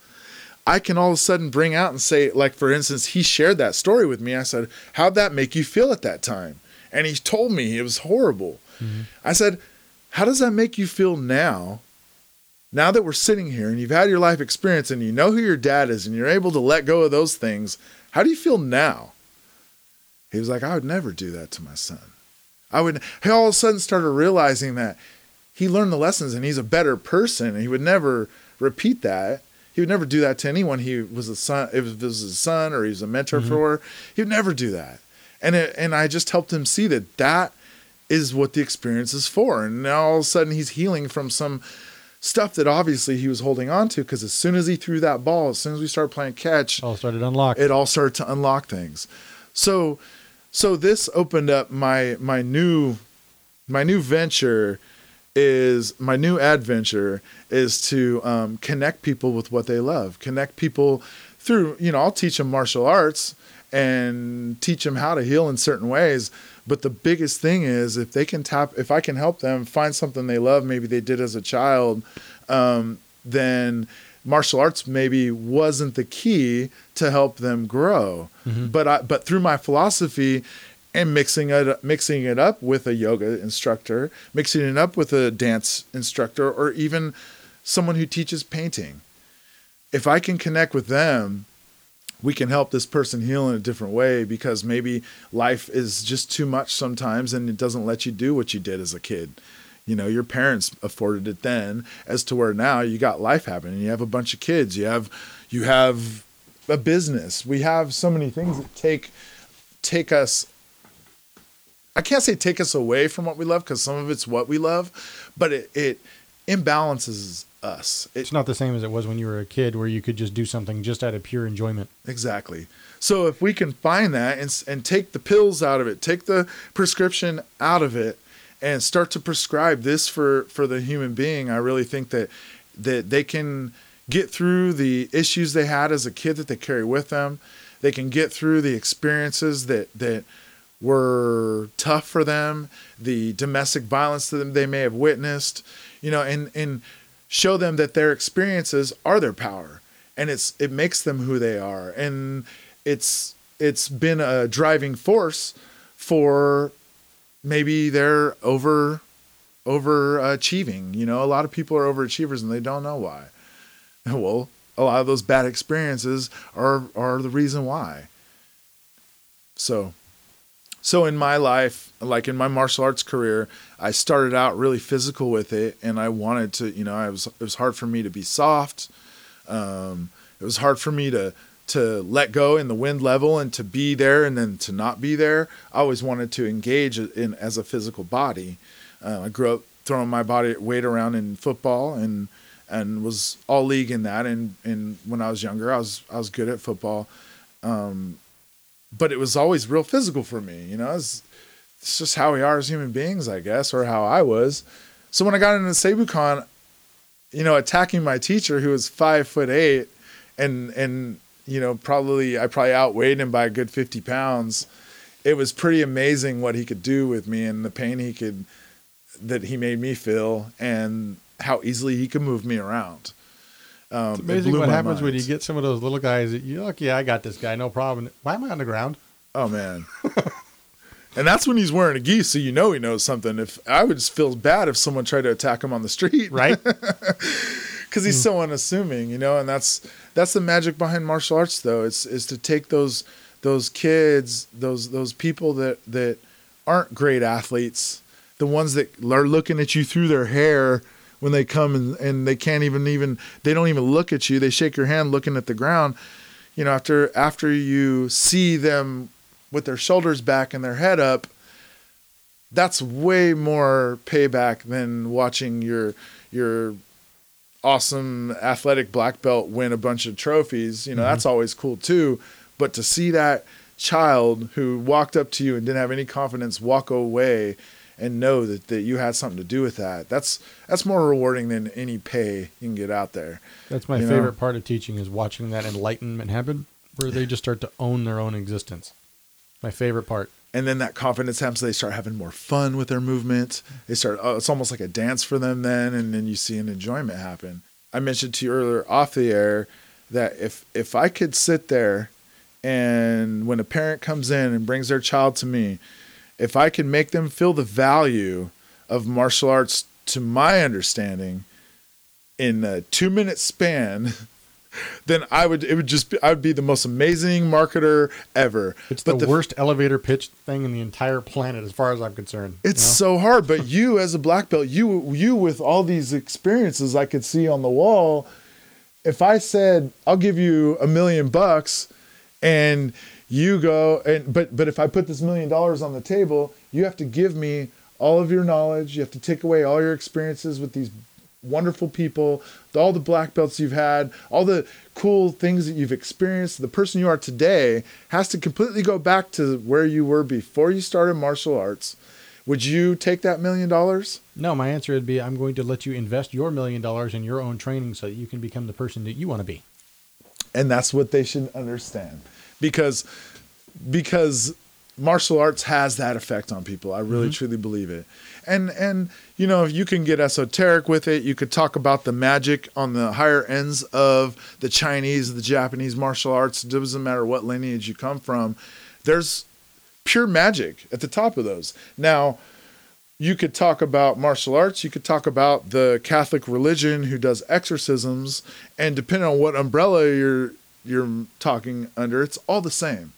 I can all of a sudden bring out and say, like, for instance, he shared that story with me. I said, How'd that make you feel at that time? And he told me it was horrible. Mm-hmm. I said, How does that make you feel now? Now that we're sitting here and you've had your life experience and you know who your dad is and you're able to let go of those things, how do you feel now? He was like, I would never do that to my son. I would. He all of a sudden started realizing that he learned the lessons and he's a better person. And he would never repeat that. He would never do that to anyone. He was a son. If it was his son or he was a mentor mm-hmm. for, he would never do that. And it, and I just helped him see that that is what the experience is for. And now all of a sudden he's healing from some stuff that obviously he was holding on to because as soon as he threw that ball, as soon as we started playing catch,
All started unlock.
it all started to unlock things. So so this opened up my my new my new venture is my new adventure is to um, connect people with what they love connect people through you know i'll teach them martial arts and teach them how to heal in certain ways but the biggest thing is if they can tap if i can help them find something they love maybe they did as a child um, then martial arts maybe wasn't the key to help them grow. But I, but through my philosophy and mixing it mixing it up with a yoga instructor, mixing it up with a dance instructor, or even someone who teaches painting, if I can connect with them. We can help this person heal in a different way because maybe life is just too much sometimes and it doesn't let you do what you did as a kid. You know your parents afforded it then. As to where now you got life happening. You have a bunch of kids. You have you have a business. We have so many things that take take us i can't say take us away from what we love because some of it's what we love but it, it imbalances us it,
it's not the same as it was when you were a kid where you could just do something just out of pure enjoyment.
Exactly. So if we can find that and, and take the pills out of it, take the prescription out of it, and start to prescribe this for for the human being, I really think that that they can get through the issues they had as a kid that they carry with them. They can get through the experiences that that were tough for them, the domestic violence that they may have witnessed, you know, and and show them that their experiences are their power and it's it makes them who they are. And it's it's been a driving force for maybe they're over overachieving. You know a lot of people are overachievers and they don't know why. Well a lot of those bad experiences are are the reason why. So so in my life like in my martial arts career i started out really physical with it and i wanted to you know i was it was hard for me to be soft um, it was hard for me to to let go in the wind level and to be there and then to not be there. I always wanted to engage in as a physical body. Uh, I grew up throwing my body weight around in football and and was all league in that. And and when I was younger, I was I was good at football, um, but it was always real physical for me. You know, it's, it's just how we are as human beings, I guess, or how I was. So when I got into Seibukan, you know, attacking my teacher who was five foot eight, and and you know, probably I probably outweighed him by a good 50 pounds. It was pretty amazing what he could do with me and the pain he could that he made me feel and how easily he could move me around.
Um, it's amazing what happens mind. when you get some of those little guys that you look, yeah, I got this guy, no problem. Why am I on the ground?
Oh man. and that's when he's wearing a gi, so you know he knows something. If I would just feel bad if someone tried to attack him on the street,
right?
Because he's mm. so unassuming, you know, and that's that's the magic behind martial arts though it's is to take those those kids those those people that that aren't great athletes the ones that are looking at you through their hair when they come and, and they can't even even they don't even look at you they shake your hand looking at the ground you know after after you see them with their shoulders back and their head up that's way more payback than watching your your awesome athletic black belt win a bunch of trophies, you know, mm-hmm. that's always cool too. But to see that child who walked up to you and didn't have any confidence walk away and know that, that you had something to do with that, that's that's more rewarding than any pay you can get out there.
That's my you favorite know? part of teaching is watching that enlightenment happen where they just start to own their own existence. My favorite part
and then that confidence happens. They start having more fun with their movement. They start. Oh, it's almost like a dance for them then, and then you see an enjoyment happen. I mentioned to you earlier off the air that if if I could sit there, and when a parent comes in and brings their child to me, if I can make them feel the value of martial arts to my understanding in a two minute span then I would it would just be I would be the most amazing marketer ever.
It's but the, the worst elevator pitch thing in the entire planet as far as I'm concerned.
It's you know? so hard, but you as a black belt, you you with all these experiences I could see on the wall, if I said I'll give you a million bucks and you go and but but if I put this million dollars on the table, you have to give me all of your knowledge, you have to take away all your experiences with these wonderful people, all the black belts you've had, all the cool things that you've experienced, the person you are today has to completely go back to where you were before you started martial arts. Would you take that million dollars?
No, my answer would be I'm going to let you invest your million dollars in your own training so that you can become the person that you want to be.
And that's what they should understand. Because because martial arts has that effect on people. I really mm-hmm. truly believe it. And and you know, if you can get esoteric with it. You could talk about the magic on the higher ends of the Chinese, the Japanese martial arts. It doesn't matter what lineage you come from. There's pure magic at the top of those. Now, you could talk about martial arts, you could talk about the Catholic religion who does exorcisms, and depending on what umbrella you're you're talking under, it's all the same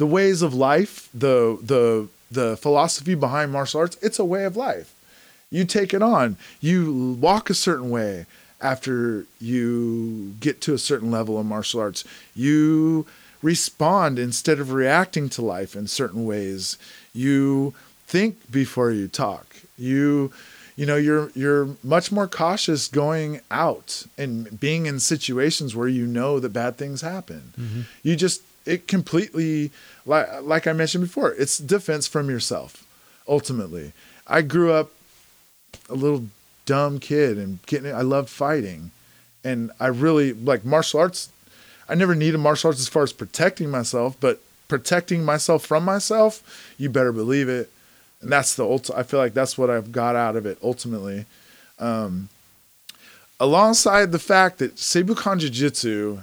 the ways of life, the the the philosophy behind martial arts, it's a way of life. You take it on. You walk a certain way after you get to a certain level of martial arts. You respond instead of reacting to life in certain ways. You think before you talk. You you know you're you're much more cautious going out and being in situations where you know that bad things happen. Mm-hmm. You just it completely like like I mentioned before, it's defense from yourself. Ultimately, I grew up a little dumb kid and getting I loved fighting, and I really like martial arts. I never needed martial arts as far as protecting myself, but protecting myself from myself, you better believe it. And that's the ult- I feel like that's what I've got out of it ultimately. Um, alongside the fact that Seibukan Jiu-Jitsu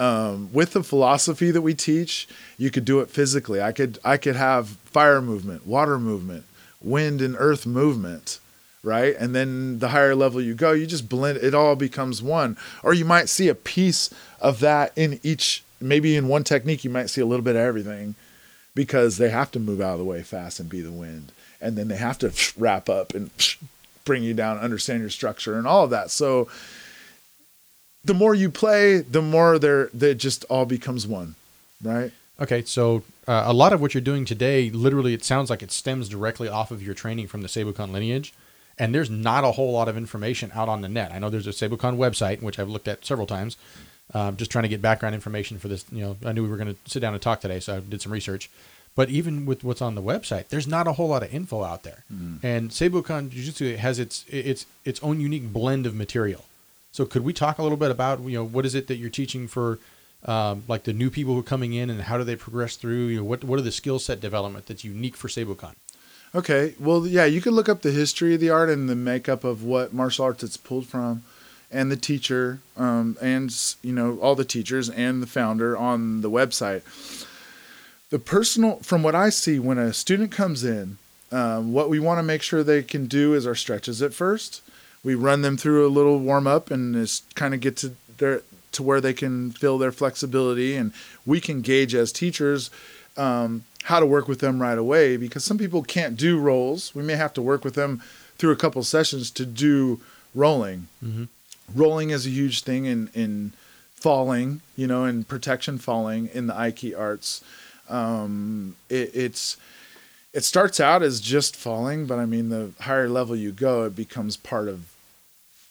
um, with the philosophy that we teach, you could do it physically. I could I could have fire movement, water movement, wind and earth movement, right? And then the higher level you go, you just blend it all becomes one. Or you might see a piece of that in each maybe in one technique you might see a little bit of everything because they have to move out of the way fast and be the wind. And then they have to wrap up and bring you down, understand your structure and all of that. So the more you play, the more there that just all becomes one, right?
Okay, so uh, a lot of what you're doing today, literally, it sounds like it stems directly off of your training from the Seibukan lineage. And there's not a whole lot of information out on the net. I know there's a Seibukan website, which I've looked at several times, um, just trying to get background information for this. You know, I knew we were going to sit down and talk today, so I did some research. But even with what's on the website, there's not a whole lot of info out there. And Seibukan Jiu-Jitsu has its its its own unique blend of material. So could we talk a little bit about you know what is it that you're teaching for um, like the new people who are coming in and how do they progress through? You know, what what are the skill set development that's unique for Seibukan?
Okay. Well, yeah, you can look up the history of the art and the makeup of what martial arts it's pulled from, and the teacher, um, and you know all the teachers and the founder on the website. The personal, from what I see, when a student comes in, um, what we want to make sure they can do is our stretches at first. We run them through a little warm up and just kind of get to their to where they can feel their flexibility, and we can gauge as teachers um, how to work with them right away because some people can't do rolls. We may have to work with them through a couple sessions to do rolling.
Mhm.
Rolling is a huge thing in in falling, you know, in protection falling in the Aiki arts. Um, it, it's it starts out as just falling, but I mean, the higher level you go, it becomes part of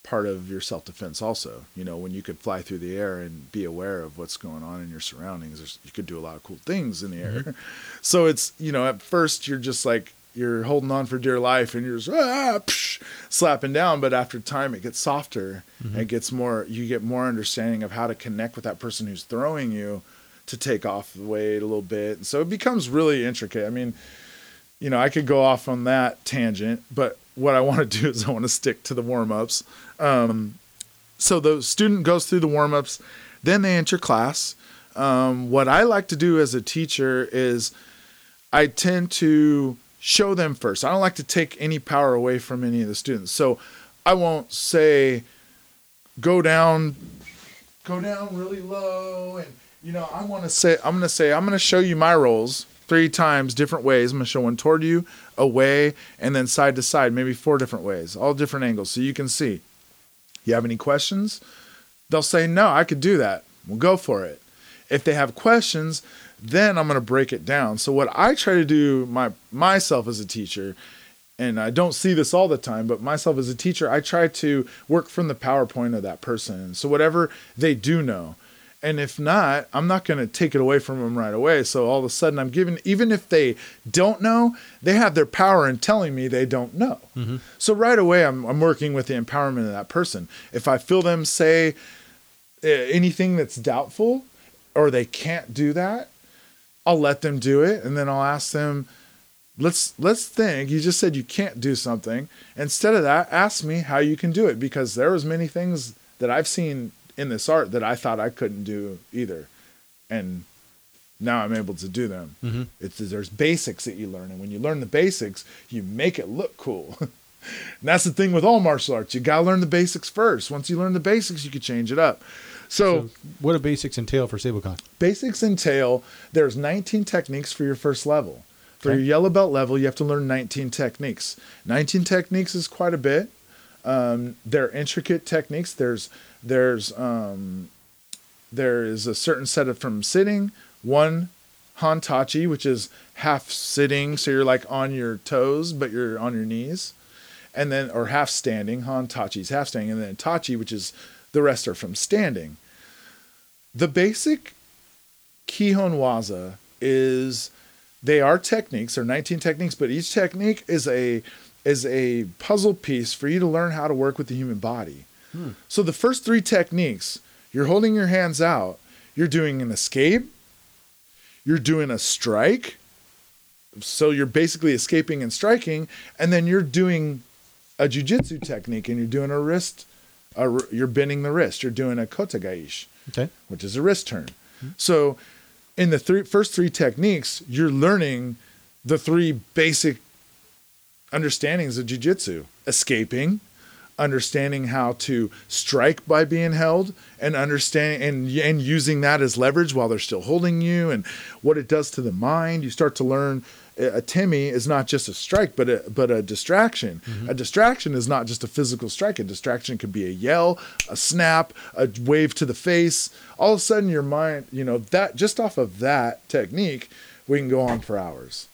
part of your self defense. Also, you know, when you could fly through the air and be aware of what's going on in your surroundings, you could do a lot of cool things in the air. So it's you know, at first you're just like you're holding on for dear life and you're just ah, psh, slapping down, but after time it gets softer. It gets more. You get more understanding of how to connect with that person who's throwing you to take off the weight a little bit. And so it becomes really intricate. I mean, you know, I could go off on that tangent, but what I want to do is I want to stick to the warm ups. Um, so the student goes through the warm ups, then they enter class. Um, what I like to do as a teacher is I tend to show them first. I don't like to take any power away from any of the students. So I won't say, go down, go down really low. And, you know, I want to say, I'm going to say, I'm going to show you my rolls three times different ways. I'm going to show one toward you, away, and then side to side, maybe four different ways, all different angles. So you can see. You have any questions? They'll say, no, I could do that. We'll go for it. If they have questions, then I'm going to break it down. So what I try to do my myself as a teacher and I don't see this all the time, but myself as a teacher, I try to work from the PowerPoint of that person. So whatever they do know, and if not, I'm not going to take it away from them right away. So all of a sudden, I'm giving, even if they don't know, they have their power in telling me they don't know. So right away, I'm, I'm working with the empowerment of that person. If I feel them say uh, anything that's doubtful or they can't do that, I'll let them do it, and then I'll ask them, let's let's think. You just said you can't do something. Instead of that ask me how you can do it because there was many things that i've seen in this art that i thought i couldn't do either. And now i'm able to do them.
Mhm.
it's there's basics that you learn and when you learn the basics you make it look cool. And that's the thing with all martial arts. You gotta learn the basics first. Once you learn the basics you can change it up so
So what do basics entail for Seibukan?
basics entail there's 19 techniques for your first level. For
Okay.
your yellow belt level, you have to learn 19 techniques. 19 techniques is quite a bit. Um, they're intricate techniques. There's there's um, there is a certain set of from sitting, one hantachi, which is half sitting, so you're like on your toes, but you're on your knees, and then or half standing. Hantachi is half standing, and then tachi, which is the rest are from standing. The basic Kihon Waza is they are techniques, they're 19 techniques, but each technique is a is a puzzle piece for you to learn how to work with the human body. Hmm. So the first three techniques, you're holding your hands out, you're doing an escape, you're doing a strike. So you're basically escaping and striking, and then you're doing a jujitsu technique and you're doing a wrist, a, you're bending the wrist, you're doing a kotegaeshi
Okay.
which is a wrist turn. So, in the three, first three techniques, you're learning the three basic understandings of jujitsu: escaping, understanding how to strike by being held, and understanding and and using that as leverage while they're still holding you, and what it does to the mind. You start to learn atemi is not just a strike, but a but a distraction. Mm-hmm. A distraction is not just a physical strike. A distraction could be a yell, a snap, a wave to the face. All of a sudden, your mind, you know, that just off of that technique, we can go on for hours.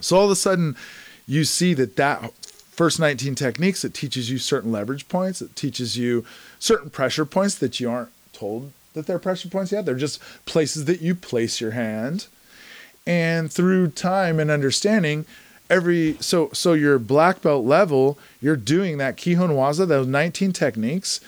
So all of a sudden, you see that that first 19 techniques it teaches you certain leverage points. It teaches you certain pressure points that you aren't told that they're pressure points yet. They're just places that you place your hand and through time and understanding every so so your black belt level you're doing that kihon waza those 19 techniques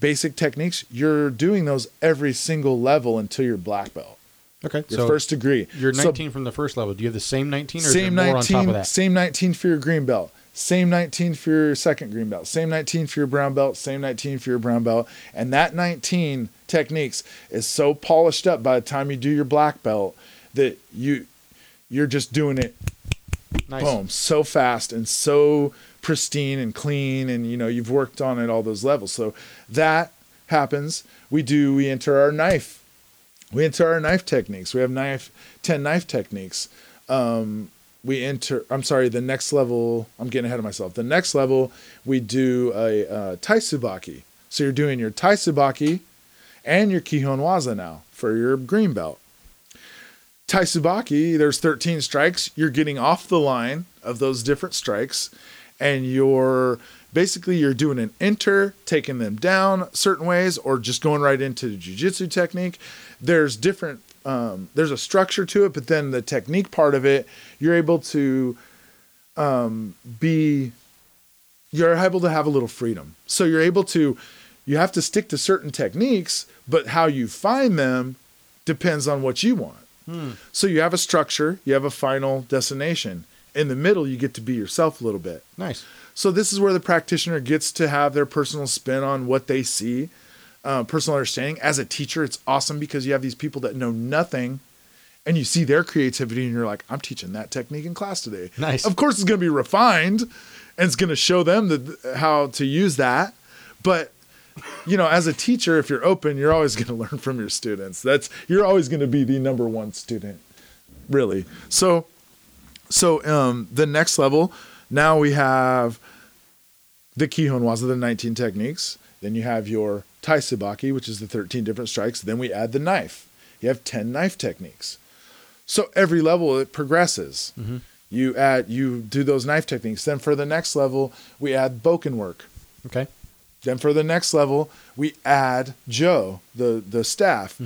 basic techniques you're doing those every single level until you're black belt
Okay.
your
so
first degree
you're
So
19 from the first level. Do you have the same 19 or
same
is there more
19
on top of that?
same 19 for your green belt same 19 for your second green belt same 19 for your brown belt same 19 for your brown belt and that 19 techniques is so polished up by the time you do your black belt that you you're just doing it
Nice.
boom so fast and so pristine and clean and you know you've worked on it all those levels. So that happens. We do we enter our knife. We enter our knife techniques. We have knife 10 knife techniques. Um, we enter i'm sorry the next level i'm getting ahead of myself. The next level we do a uh, taisubaki. So you're doing your taisubaki and your kihon waza now for your green belt Taisubaki, there's 13 strikes. You're getting off the line of those different strikes, and you're basically you're doing an enter, taking them down certain ways, or just going right into the jujitsu technique. There's different. Um, there's a structure to it, but then the technique part of it, you're able to um, be. You're able to have a little freedom, so you're able to. You have to stick to certain techniques, but how you find them depends on what you want. So you have a structure, you have a final destination. In the middle, you get to be yourself a little bit.
Nice.
So this is where the practitioner gets to have their personal spin on what they see, uh, personal understanding. As a teacher, it's awesome because you have these people that know nothing, and you see their creativity, and you're like, I'm teaching that technique in class today.
Nice.
Of course, it's going to be refined, and it's going to show them the, how to use that. But you know, as a teacher, if you're open, you're always going to learn from your students. That's you're always going to be the number one student, really. So, so um, the next level, now we have the Kihon Waza, the 19 techniques. Then you have your Taisubaki, which is the 13 different strikes. Then we add the knife. You have 10 knife techniques. So every level it progresses. You add, you do those knife techniques. Then for the next level, we add Bokken work.
Okay.
Then for the next level, we add Jo, the the staff.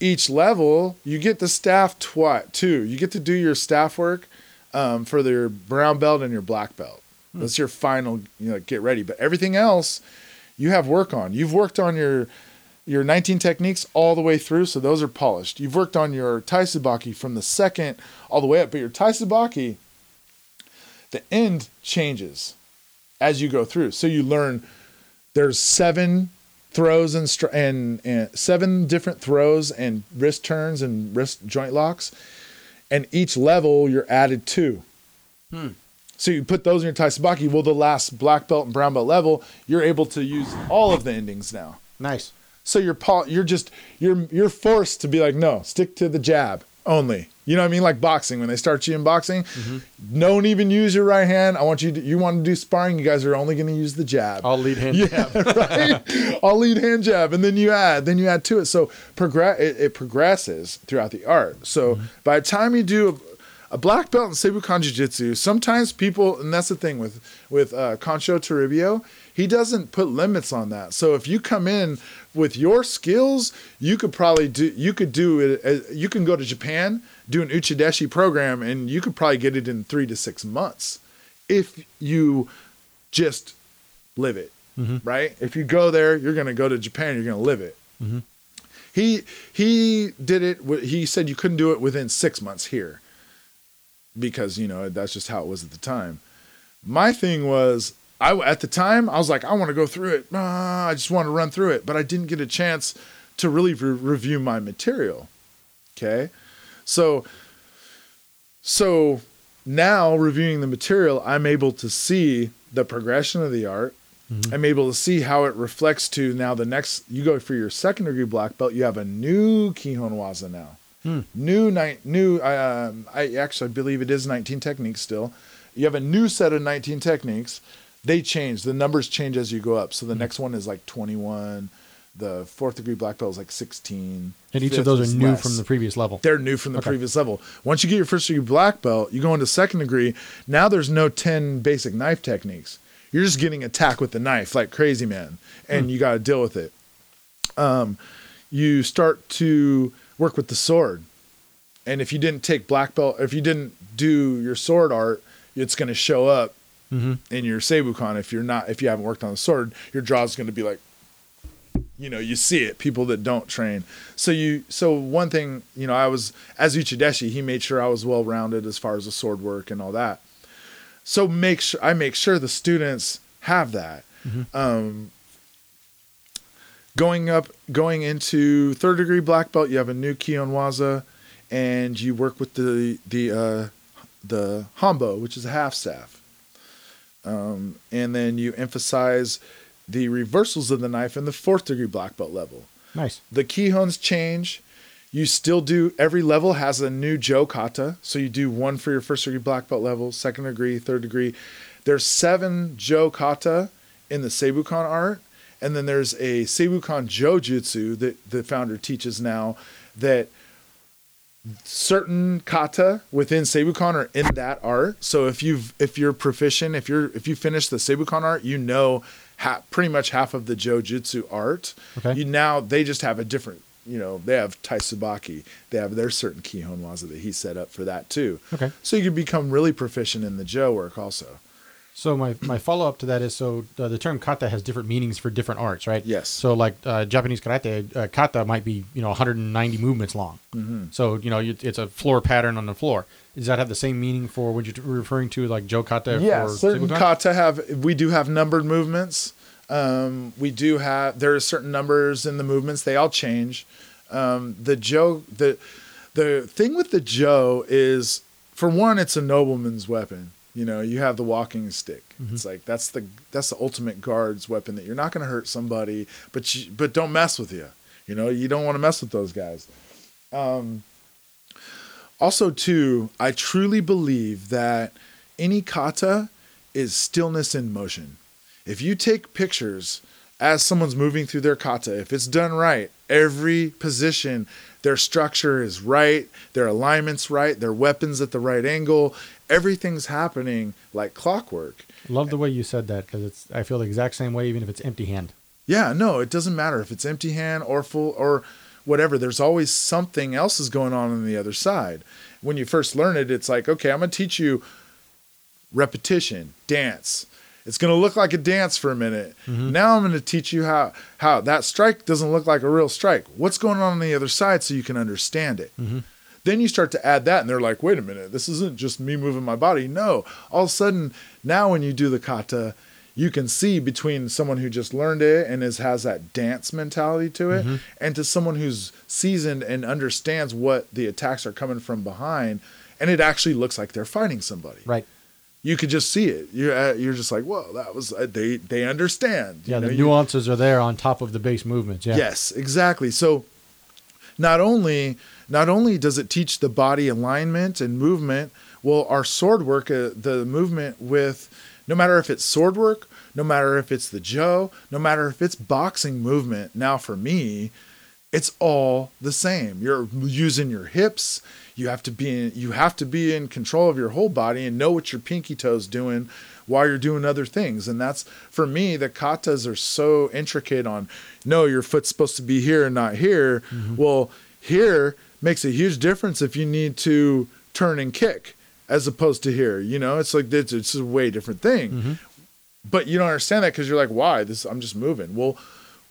Each level, you get the staff twice too. You get to do your staff work um, for your brown belt and your black belt. That's your final, you know, get ready. But everything else, you have work on. You've worked on your your 19 techniques all the way through, so those are polished. You've worked on your Taisubaki from the second all the way up, but your Taisubaki, the end changes as you go through. So you learn there's seven throws and, str- and and seven different throws and wrist turns and wrist joint locks, and each level you're added two. Hmm. So you put those in your Taisubaki. Well, the last black belt and brown belt level, you're able to use all of the endings now.
Nice.
So you're you're just you're you're forced to be like no, stick to the jab only. You know what I mean? Like boxing when they start you in boxing, don't even use your right hand. I want you to you want to do sparring. You guys are only going to use the jab.
I'll lead hand
Yeah, right. I'll lead hand jab, and then you add, then you add to it. So progress, it, it progresses throughout the art. So by the time you do a, a black belt in Seibukan Jiu-Jitsu, sometimes people, and that's the thing with with uh, Kancho Toribio, he doesn't put limits on that. So if you come in with your skills, you could probably do, you could do it. uh, You can go to Japan, do an Uchideshi program, and you could probably get it in three to six months if you just live it, right? If you go there, you're going to go to Japan, you're going to live it. He he did it. He said you couldn't do it within six months here because you know that's just how it was at the time. My thing was, I at the time I was like, I want to go through it. Ah, I just want to run through it, but I didn't get a chance to really re- review my material. Okay, so so now reviewing the material, I'm able to see the progression of the art. I'm able to see how it reflects to now the next. You go for your second degree black belt, you have a new Kihon Waza now. New ni- new. Um, I actually believe it is 19 techniques still. You have a new set of 19 techniques. They change. The numbers change as you go up. So the next one is like 21. The fourth degree black belt is like 16.
And each of those are new
less.
from the previous level.
They're new from the
Okay.
previous level. Once you get your first degree black belt, you go into second degree. Now there's no 10 basic knife techniques. You're just getting attacked with the knife like crazy man, and you got to deal with it. Um, you start to work with the sword, and if you didn't take black belt, if you didn't do your sword art, it's going to show up in your Seibukan. If you're not, if you haven't worked on the sword, your draw is going to be like you know you see it people that don't train. So you so one thing you know i was as uchideshi he made sure i was well rounded as far as the sword work and all that. So make sure i make sure the students have that. Um going up going into third degree black belt you have a new Kihon Waza and you work with the the uh the hanbo which is a half staff um and then you emphasize the reversals of the knife in the fourth degree black belt level
Nice.
the kihons change. You still do every level has a new Jo kata. So you do one for your first degree black belt level, second degree, third degree. There's seven Jo kata in the Seibukan art, and then there's a Seibukan Jojutsu that the founder teaches now that certain kata within Seibukan are in that art. So if you've if you're proficient, if you're if you finish the Seibukan art, you know ha- pretty much half of the Jojutsu art.
Okay.
You now they just have a different you know, they have Taisubaki. They have their certain Kihon Waza that he set up for that too.
Okay.
So you can become really proficient in the Jo work also.
So my, my follow up to that is so uh, the term kata has different meanings for different arts, right?
Yes.
So like uh, Japanese karate, uh, kata might be you know 190 movements long. Mm-hmm. So you know you, it's a floor pattern on the floor. Does that have the same meaning for what you're referring to like Jo kata?
yeah, certain kata have we do have numbered movements. Um, we do have there are certain numbers in the movements. They all change. Um, the Jo the the thing with the Jo is for one, it's a nobleman's weapon. You know, you have the walking stick. It's like that's the that's the ultimate guard's weapon that you're not going to hurt somebody, but you, but don't mess with you. You know, you don't want to mess with those guys. Um, also too i truly believe that any kata is stillness in motion if you take pictures as someone's moving through their kata if it's done right every position their structure is right their alignment's right their weapons at the right angle everything's happening like clockwork
Love the way you said that because it's I feel the exact same way even if it's empty hand.
Yeah, no, it doesn't matter if it's empty hand or full or whatever. There's always something else is going on on the other side. When you first learn it, it's like, okay, I'm going to teach you repetition, dance. It's going to look like a dance for a minute. Mm-hmm. Now I'm going to teach you how how that strike doesn't look like a real strike. What's going on on the other side so you can understand it. Mm-hmm. Then you start to add that, and they're like, wait a minute, this isn't just me moving my body. No, all of a sudden, now when you do the kata, you can see between someone who just learned it and is has that dance mentality to it, and to someone who's seasoned and understands what the attacks are coming from behind, and it actually looks like they're fighting somebody.
Right.
You could just see it. You're uh, you're just like, whoa, that was uh, they they understand. You
Yeah,
know,
the
you-
nuances are there on top of the base movements. Yeah.
Yes, exactly. So not only not only does it teach the body alignment and movement, well, our sword work, uh, the movement with no matter if it's sword work, no matter if it's the Jo, no matter if it's boxing movement. Now for me, it's all the same. You're using your hips. You have to be in, you have to be in control of your whole body and know what your pinky toes doing while you're doing other things. And that's for me, the katas are so intricate on no, your foot's supposed to be here and not here. Well, here makes a huge difference if you need to turn and kick as opposed to here. You know, it's like it's, it's a way different thing. But you don't understand that because you're like, why? This I'm just moving. Well,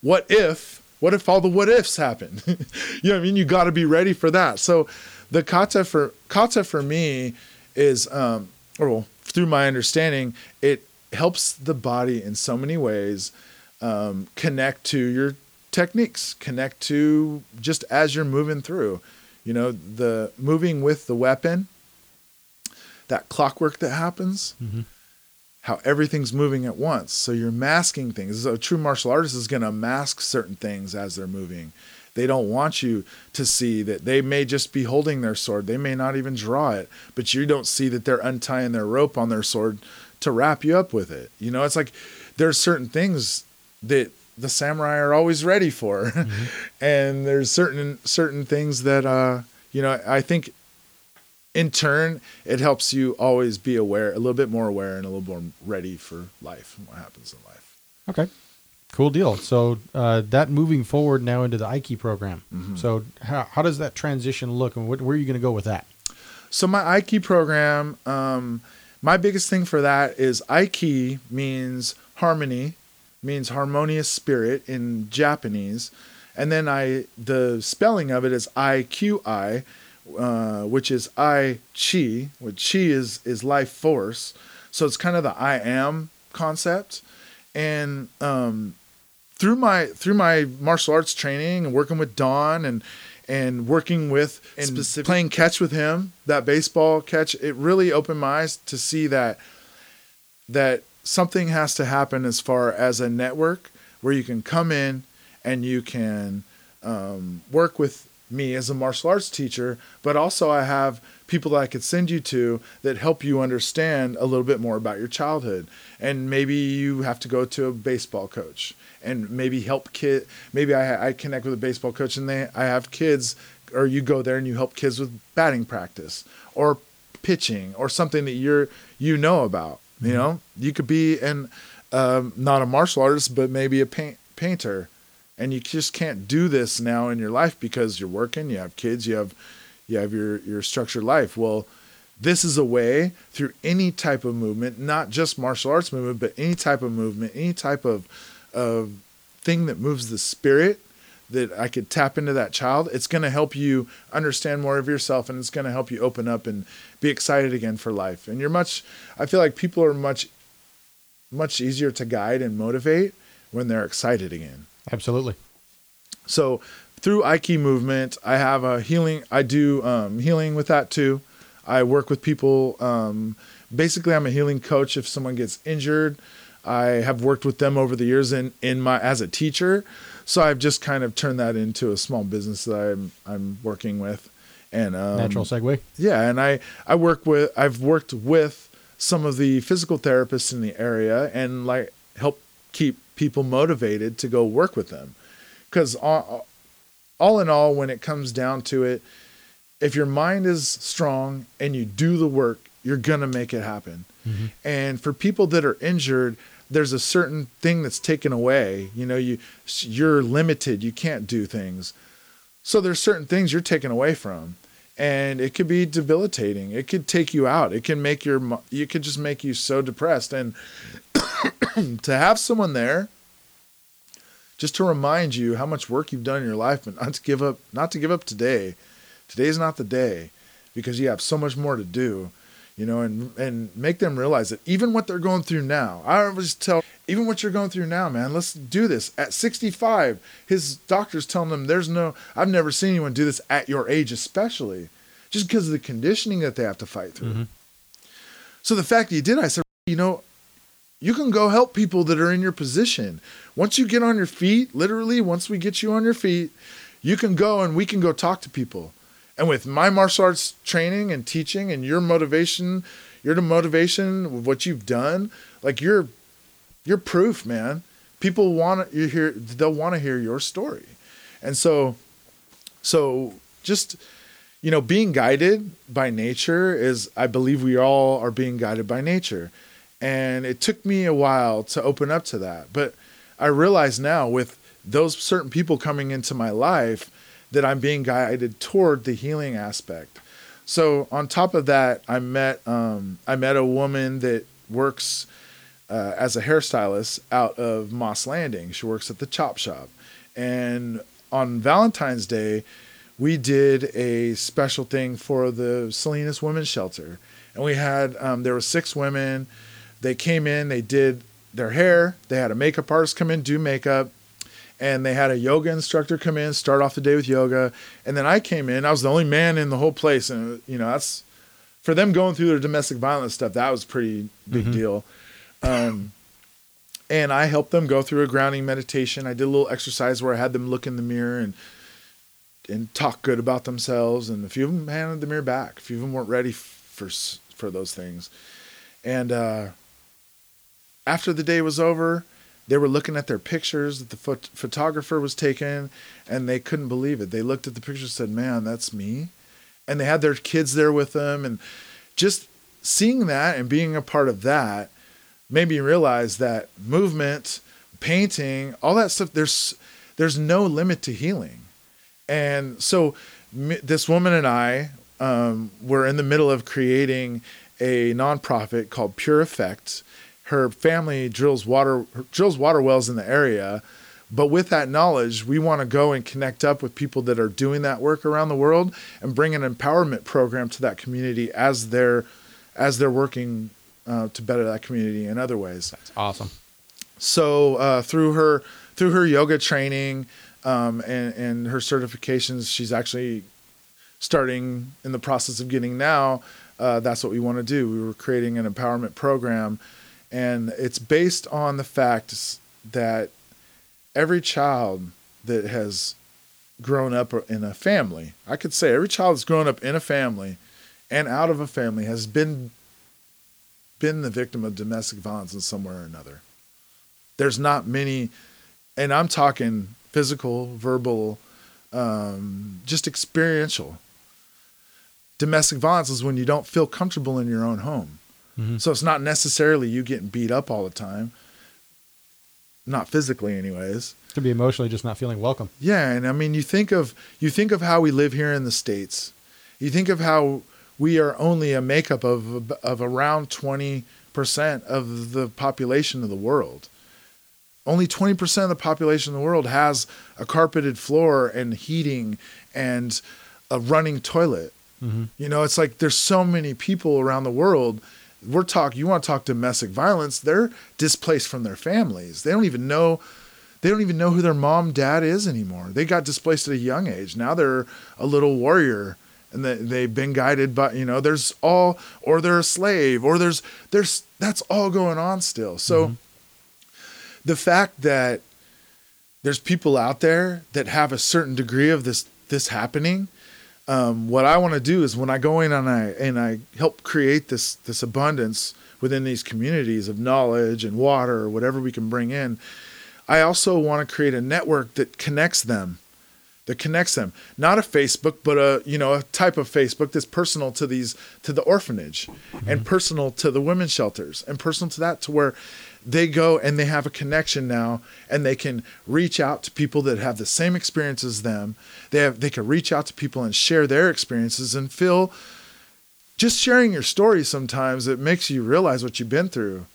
what if what if all the what ifs happen you know what i mean you got to be ready for that so the kata for kata for me is um or well, through my understanding it helps the body in so many ways um, connect to your techniques connect to just as you're moving through you know the moving with the weapon that clockwork that happens how everything's moving at once. So you're masking things. A true martial artist is going to mask certain things as they're moving. They don't want you to see that they may just be holding their sword. They may not even draw it, but you don't see that they're untying their rope on their sword to wrap you up with it. You know, it's like there's certain things that the samurai are always ready for. Mm-hmm. and there's certain certain things that uh you know, I think in turn it helps you always be aware, a little bit more aware and a little more ready for life and what happens in life.
Okay. Cool deal. So uh, that moving forward now into the Aiki program. Mm-hmm. So how, how does that transition look, and what, where are you going to go with that?
So my Aiki program, um, my biggest thing for that is Aiki means harmony, means harmonious spirit in Japanese, and then I the spelling of it is I Q I, uh, which is I Chi, which Chi is is life force. So it's kind of the I am concept, and um, through my through my martial arts training and working with Dawn and and working with and Specific. playing catch with him, that baseball catch, it really opened my eyes to see that that something has to happen as far as a network where you can come in and you can um, work with me as a martial arts teacher, but also I have people that I could send you to that help you understand a little bit more about your childhood. And maybe you have to go to a baseball coach and maybe help kid. Maybe I, I connect with a baseball coach and they I have kids, or you go there and you help kids with batting practice or pitching or something that you're you know about. Mm-hmm. You know, you could be an um, not a martial artist, but maybe a paint, painter, and you just can't do this now in your life because you're working, you have kids, you have you have your your structured life. Well, this is a way through any type of movement, not just martial arts movement, but any type of movement, any type of of thing that moves the spirit that I could tap into that child, it's going to help you understand more of yourself and it's going to help you open up and be excited again for life. And you're much, I feel like people are much, much easier to guide and motivate when they're excited again.
Absolutely.
So through Aiki movement, I have a healing, I do um, healing with that too. I work with people. Um, basically, I'm a healing coach if someone gets injured. I have worked with them over the years in, in my as a teacher. So I've just kind of turned that into a small business that I'm I'm working with. And um,
natural segue.
Yeah, and I I work with I've worked with some of the physical therapists in the area and like help keep people motivated to go work with them. Cuz all, in all when it comes down to it, if your mind is strong and you do the work, you're going to make it happen. Mm-hmm. And for people that are injured, there's a certain thing that's taken away. You know, you you're limited. You can't do things. So there's certain things you're taken away from, and it could be debilitating. It could take you out. It can make your you could just make you so depressed. And to have someone there, just to remind you how much work you've done in your life, but not to give up. Not to give up today. Today's not the day, because you have so much more to do you know, and and make them realize that even what they're going through now, I always tell even what you're going through now, man, let's do this. At 65, his doctor's telling him there's no I've never seen anyone do this at your age, especially just because of the conditioning that they have to fight through. Mm-hmm. So the fact that you did, I said, you know, you can go help people that are in your position. Once you get on your feet, literally, once we get you on your feet, you can go and we can go talk to people. And with my martial arts training and teaching and your motivation, your motivation of what you've done, like you're you're proof, man. People want to hear they'll want to hear your story. And so so just you know, being guided by nature is I believe we all are being guided by nature. And it took me a while to open up to that. But I realize now with those certain people coming into my life, that I'm being guided toward the healing aspect. So on top of that, I met um, I met a woman that works uh, as a hairstylist out of Moss Landing. She works at the Chop Shop, and on Valentine's Day, we did a special thing for the Salinas Women's Shelter, and we had um, there were six women. They came in, they did their hair. They had a makeup artist come in do makeup and they had a yoga instructor come in, start off the day with yoga, and then I came in. I was the only man in the whole place, and you know that's for them going through their domestic violence stuff. That was pretty big mm-hmm. deal. Um, and I helped them go through a grounding meditation. I did a little exercise where I had them look in the mirror and and talk good about themselves, and a few of them handed the mirror back. A few of them weren't ready for for those things, and uh, after the day was over, they were looking at their pictures that the phot- photographer was taking, and they couldn't believe it. They looked at the pictures said, "Man, that's me," and they had their kids there with them, and just seeing that and being a part of that made me realize that movement, painting, all that stuff. There's there's no limit to healing, and so m- this woman and I um, were in the middle of creating a nonprofit called Pure Effect. Her family drills water drills water wells in the area, but with that knowledge, we want to go and connect up with people that are doing that work around the world and bring an empowerment program to that community as they're as they're working uh, to better that community in other ways.
That's awesome.
So uh, through her through her yoga training um, and and her certifications, she's actually starting in the process of getting now. Uh, that's what we want to do. We were creating an empowerment program, and it's based on the fact that every child that has grown up in a family, I could say every child that's grown up in a family and out of a family has been been the victim of domestic violence in some way or another. There's not many, and I'm talking physical, verbal, um, just experiential. Domestic violence is when you don't feel comfortable in your own home.
Mhm.
So it's not necessarily you getting beat up all the time, not physically, anyways.
Could be emotionally just not feeling welcome.
Yeah, and I mean, you think of you think of how we live here in the states. You think of how we are only a makeup of of around twenty percent of the population of the world. Only twenty percent of the population of the world has a carpeted floor and heating and a running toilet. You know, it's like there's so many people around the world. We're talk. You want to talk domestic violence? They're displaced from their families. They don't even know they don't even know who their mom dad is anymore they got displaced at a young age now they're a little warrior and they, they've been guided by you know there's all or they're a slave or there's there's that's all going on still so mm-hmm. the fact that there's people out there that have a certain degree of this this happening um, what I want to do is when I go in and I and I help create this this abundance within these communities of knowledge and water or whatever we can bring in, I also want to create a network that connects them, that connects them. Not a Facebook, but a you know a type of Facebook that's personal to these to the orphanage, and personal to the women's shelters, and personal to that to where they go and they have a connection now and they can reach out to people that have the same experience as them. They have they can reach out to people and share their experiences and feel just sharing your story sometimes it makes you realize what you've been through.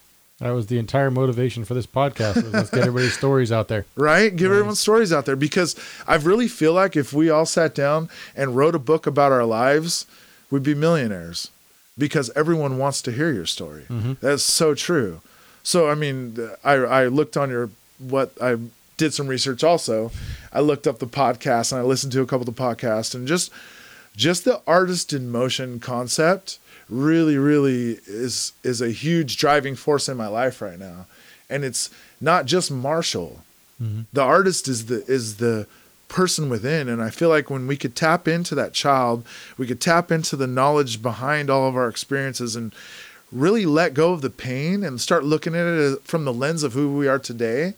That was the entire motivation for this podcast. Was let's get everybody's stories out there.
right? Give everyone stories out there because i really feel like if we all sat down and wrote a book about our lives we'd be millionaires because everyone wants to hear your story. Mm-hmm. That's so true so i mean i i looked on your what i did some research also. I looked up the podcast and i listened to a couple of the podcasts and just just the artist in motion concept really really is is a huge driving force in my life right now. And it's not just martial. Mm-hmm. The artist is the is the person within. And i feel like when we could tap into that child we could tap into the knowledge behind all of our experiences and really let go of the pain and start looking at it from the lens of who we are today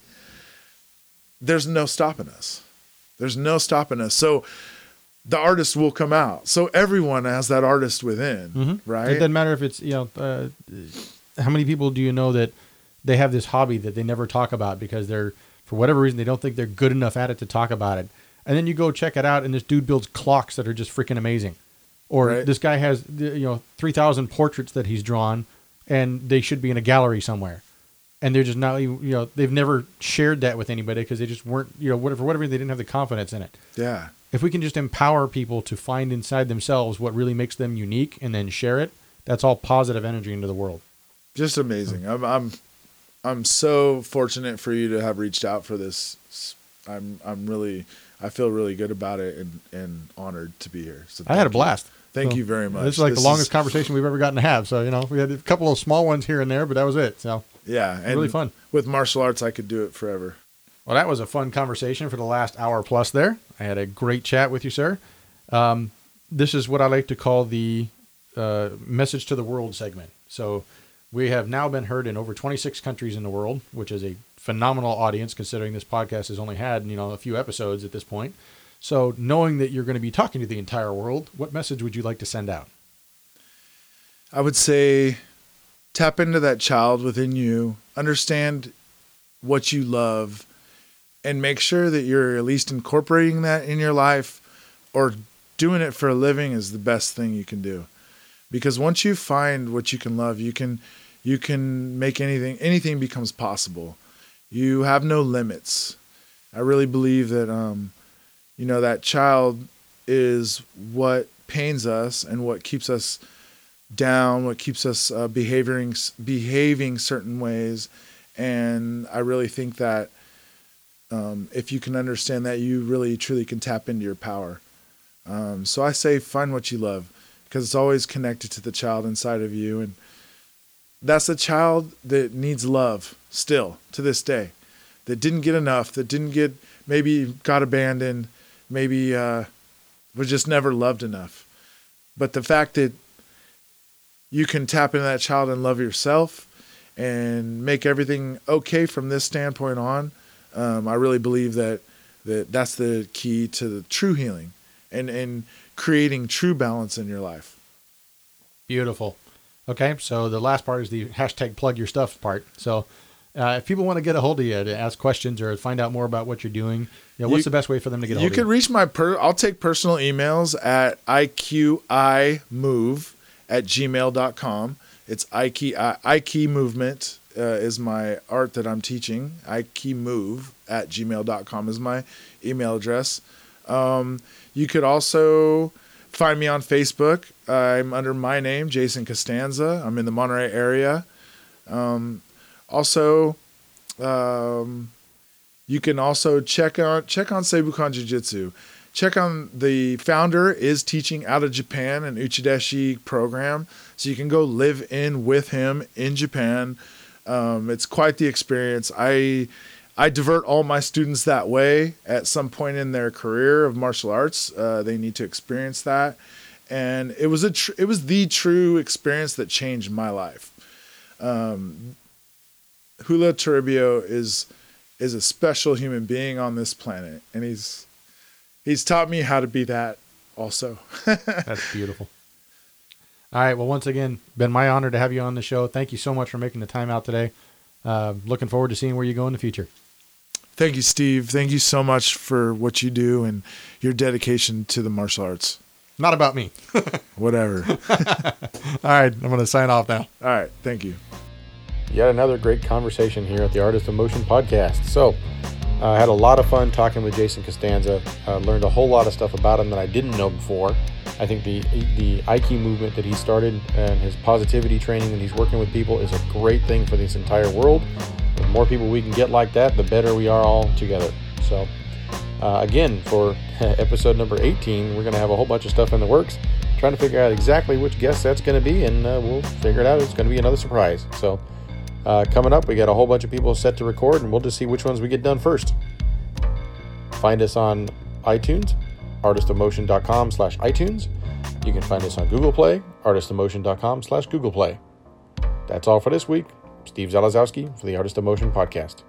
there's no stopping us. There's no stopping us. So the artist will come out. So everyone has that artist within
Mhm.
right?
It doesn't matter if it's you know uh, how many people do you know that they have this hobby that they never talk about because they're for whatever reason they don't think they're good enough at it to talk about it, and then you go check it out and this dude builds clocks that are just freaking amazing, or
Right.
this guy has you know three thousand portraits that he's drawn, and they should be in a gallery somewhere. And they're just not, you know, they've never shared that with anybody because they just weren't, you know, whatever, whatever, they didn't have the confidence in it
yeah
if we can just empower people to find inside themselves what really makes them unique and then share it, that's all positive energy into the world.
just amazing. I'm I'm I'm so fortunate for you to have reached out for this. I'm I'm really I feel really good about it and and honored to be here. So
I had a blast.
Thank
So,
you very much.
This is like
This
the longest
is-
conversation we've ever gotten to have. So, you know, we had a couple of small ones here and there, but that was it. So,
Yeah, and
really fun.
With martial arts, I could do it forever.
Well, that was a fun conversation for the last hour plus there. I had a great chat with you, sir. Um, this is what I like to call the uh, message to the world segment. So we have now been heard in over 26 countries in the world, which is a phenomenal audience considering this podcast has only had, you know, a few episodes at this point. So knowing that you're going to be talking to the entire world, what message would you like to send out?
I would say tap into that child within you, understand what you love, and make sure that you're at least incorporating that in your life or doing it for a living is the best thing you can do. Because once you find what you can love, you can you can make anything anything becomes possible. You have no limits. I really believe that um you know that child is what pains us and what keeps us down, what keeps us uh, behaving behaving certain ways, and I really think that um, if you can understand that, you really truly can tap into your power. Um, so I say find what you love because it's always connected to the child inside of you, and that's a child that needs love still to this day, that didn't get enough, that didn't get maybe got abandoned, maybe uh, was just never loved enough. But the fact that you can tap into that child and love yourself and make everything okay from this standpoint on, um, I really believe that that that's the key to the true healing and and creating true balance in your life.
Beautiful. Okay, so the last part is the hashtag plug your stuff part. So uh, if people want to get a hold of you to ask questions or find out more about what you're doing, you know, what's
You-
the best way for them to get a
You
hold
can
of you?
reach my per I'll take personal emails at iqimove at gmail.com. It's Ike, I- Ike Movement uh, is my art that I'm teaching. Ikemove at gmail.com is my email address. Um, you could also find me on Facebook. I'm under my name, Jason Costanza. I'm in the Monterey area. Um, also, um, you can also check on check on Seibukan Jiu Jitsu. Check on the founder is teaching out of Japan an Uchideshi program, so you can go live in with him in Japan. Um, it's quite the experience. I I divert all my students that way at some point in their career of martial arts. Uh, they need to experience that, and it was a tr- it was the true experience that changed my life. Um, Julio Toribio is is a special human being on this planet, and he's he's taught me how to be that also.
That's beautiful. All right. Well, once again, been my honor to have you on the show. Thank you so much for making the time out today. Uh, looking forward to seeing where you go in the future.
Thank you, Steve. Thank you so much for what you do and your dedication to the martial arts.
Not about me.
Whatever.
All right. I'm going to sign off now.
All right. Thank you.
Yet another great conversation here at the Artist of Motion podcast. So, uh, I had a lot of fun talking with Jason Costanza. Uh, learned a whole lot of stuff about him that I didn't know before. I think the the Aiki movement that he started and his positivity training that he's working with people is a great thing for this entire world. The more people we can get like that, the better we are all together. So, uh, again, for episode number 18, we're going to have a whole bunch of stuff in the works, trying to figure out exactly which guest that's going to be, and uh, we'll figure it out. It's going to be another surprise. So, uh, coming up, we got a whole bunch of people set to record, and we'll just see which ones we get done first. Find us on iTunes, artistofmotion.com slash iTunes. You can find us on Google Play, artistofmotion.com slash Google Play. That's all for this week. Steve Zalazowski for the Artist of Motion podcast.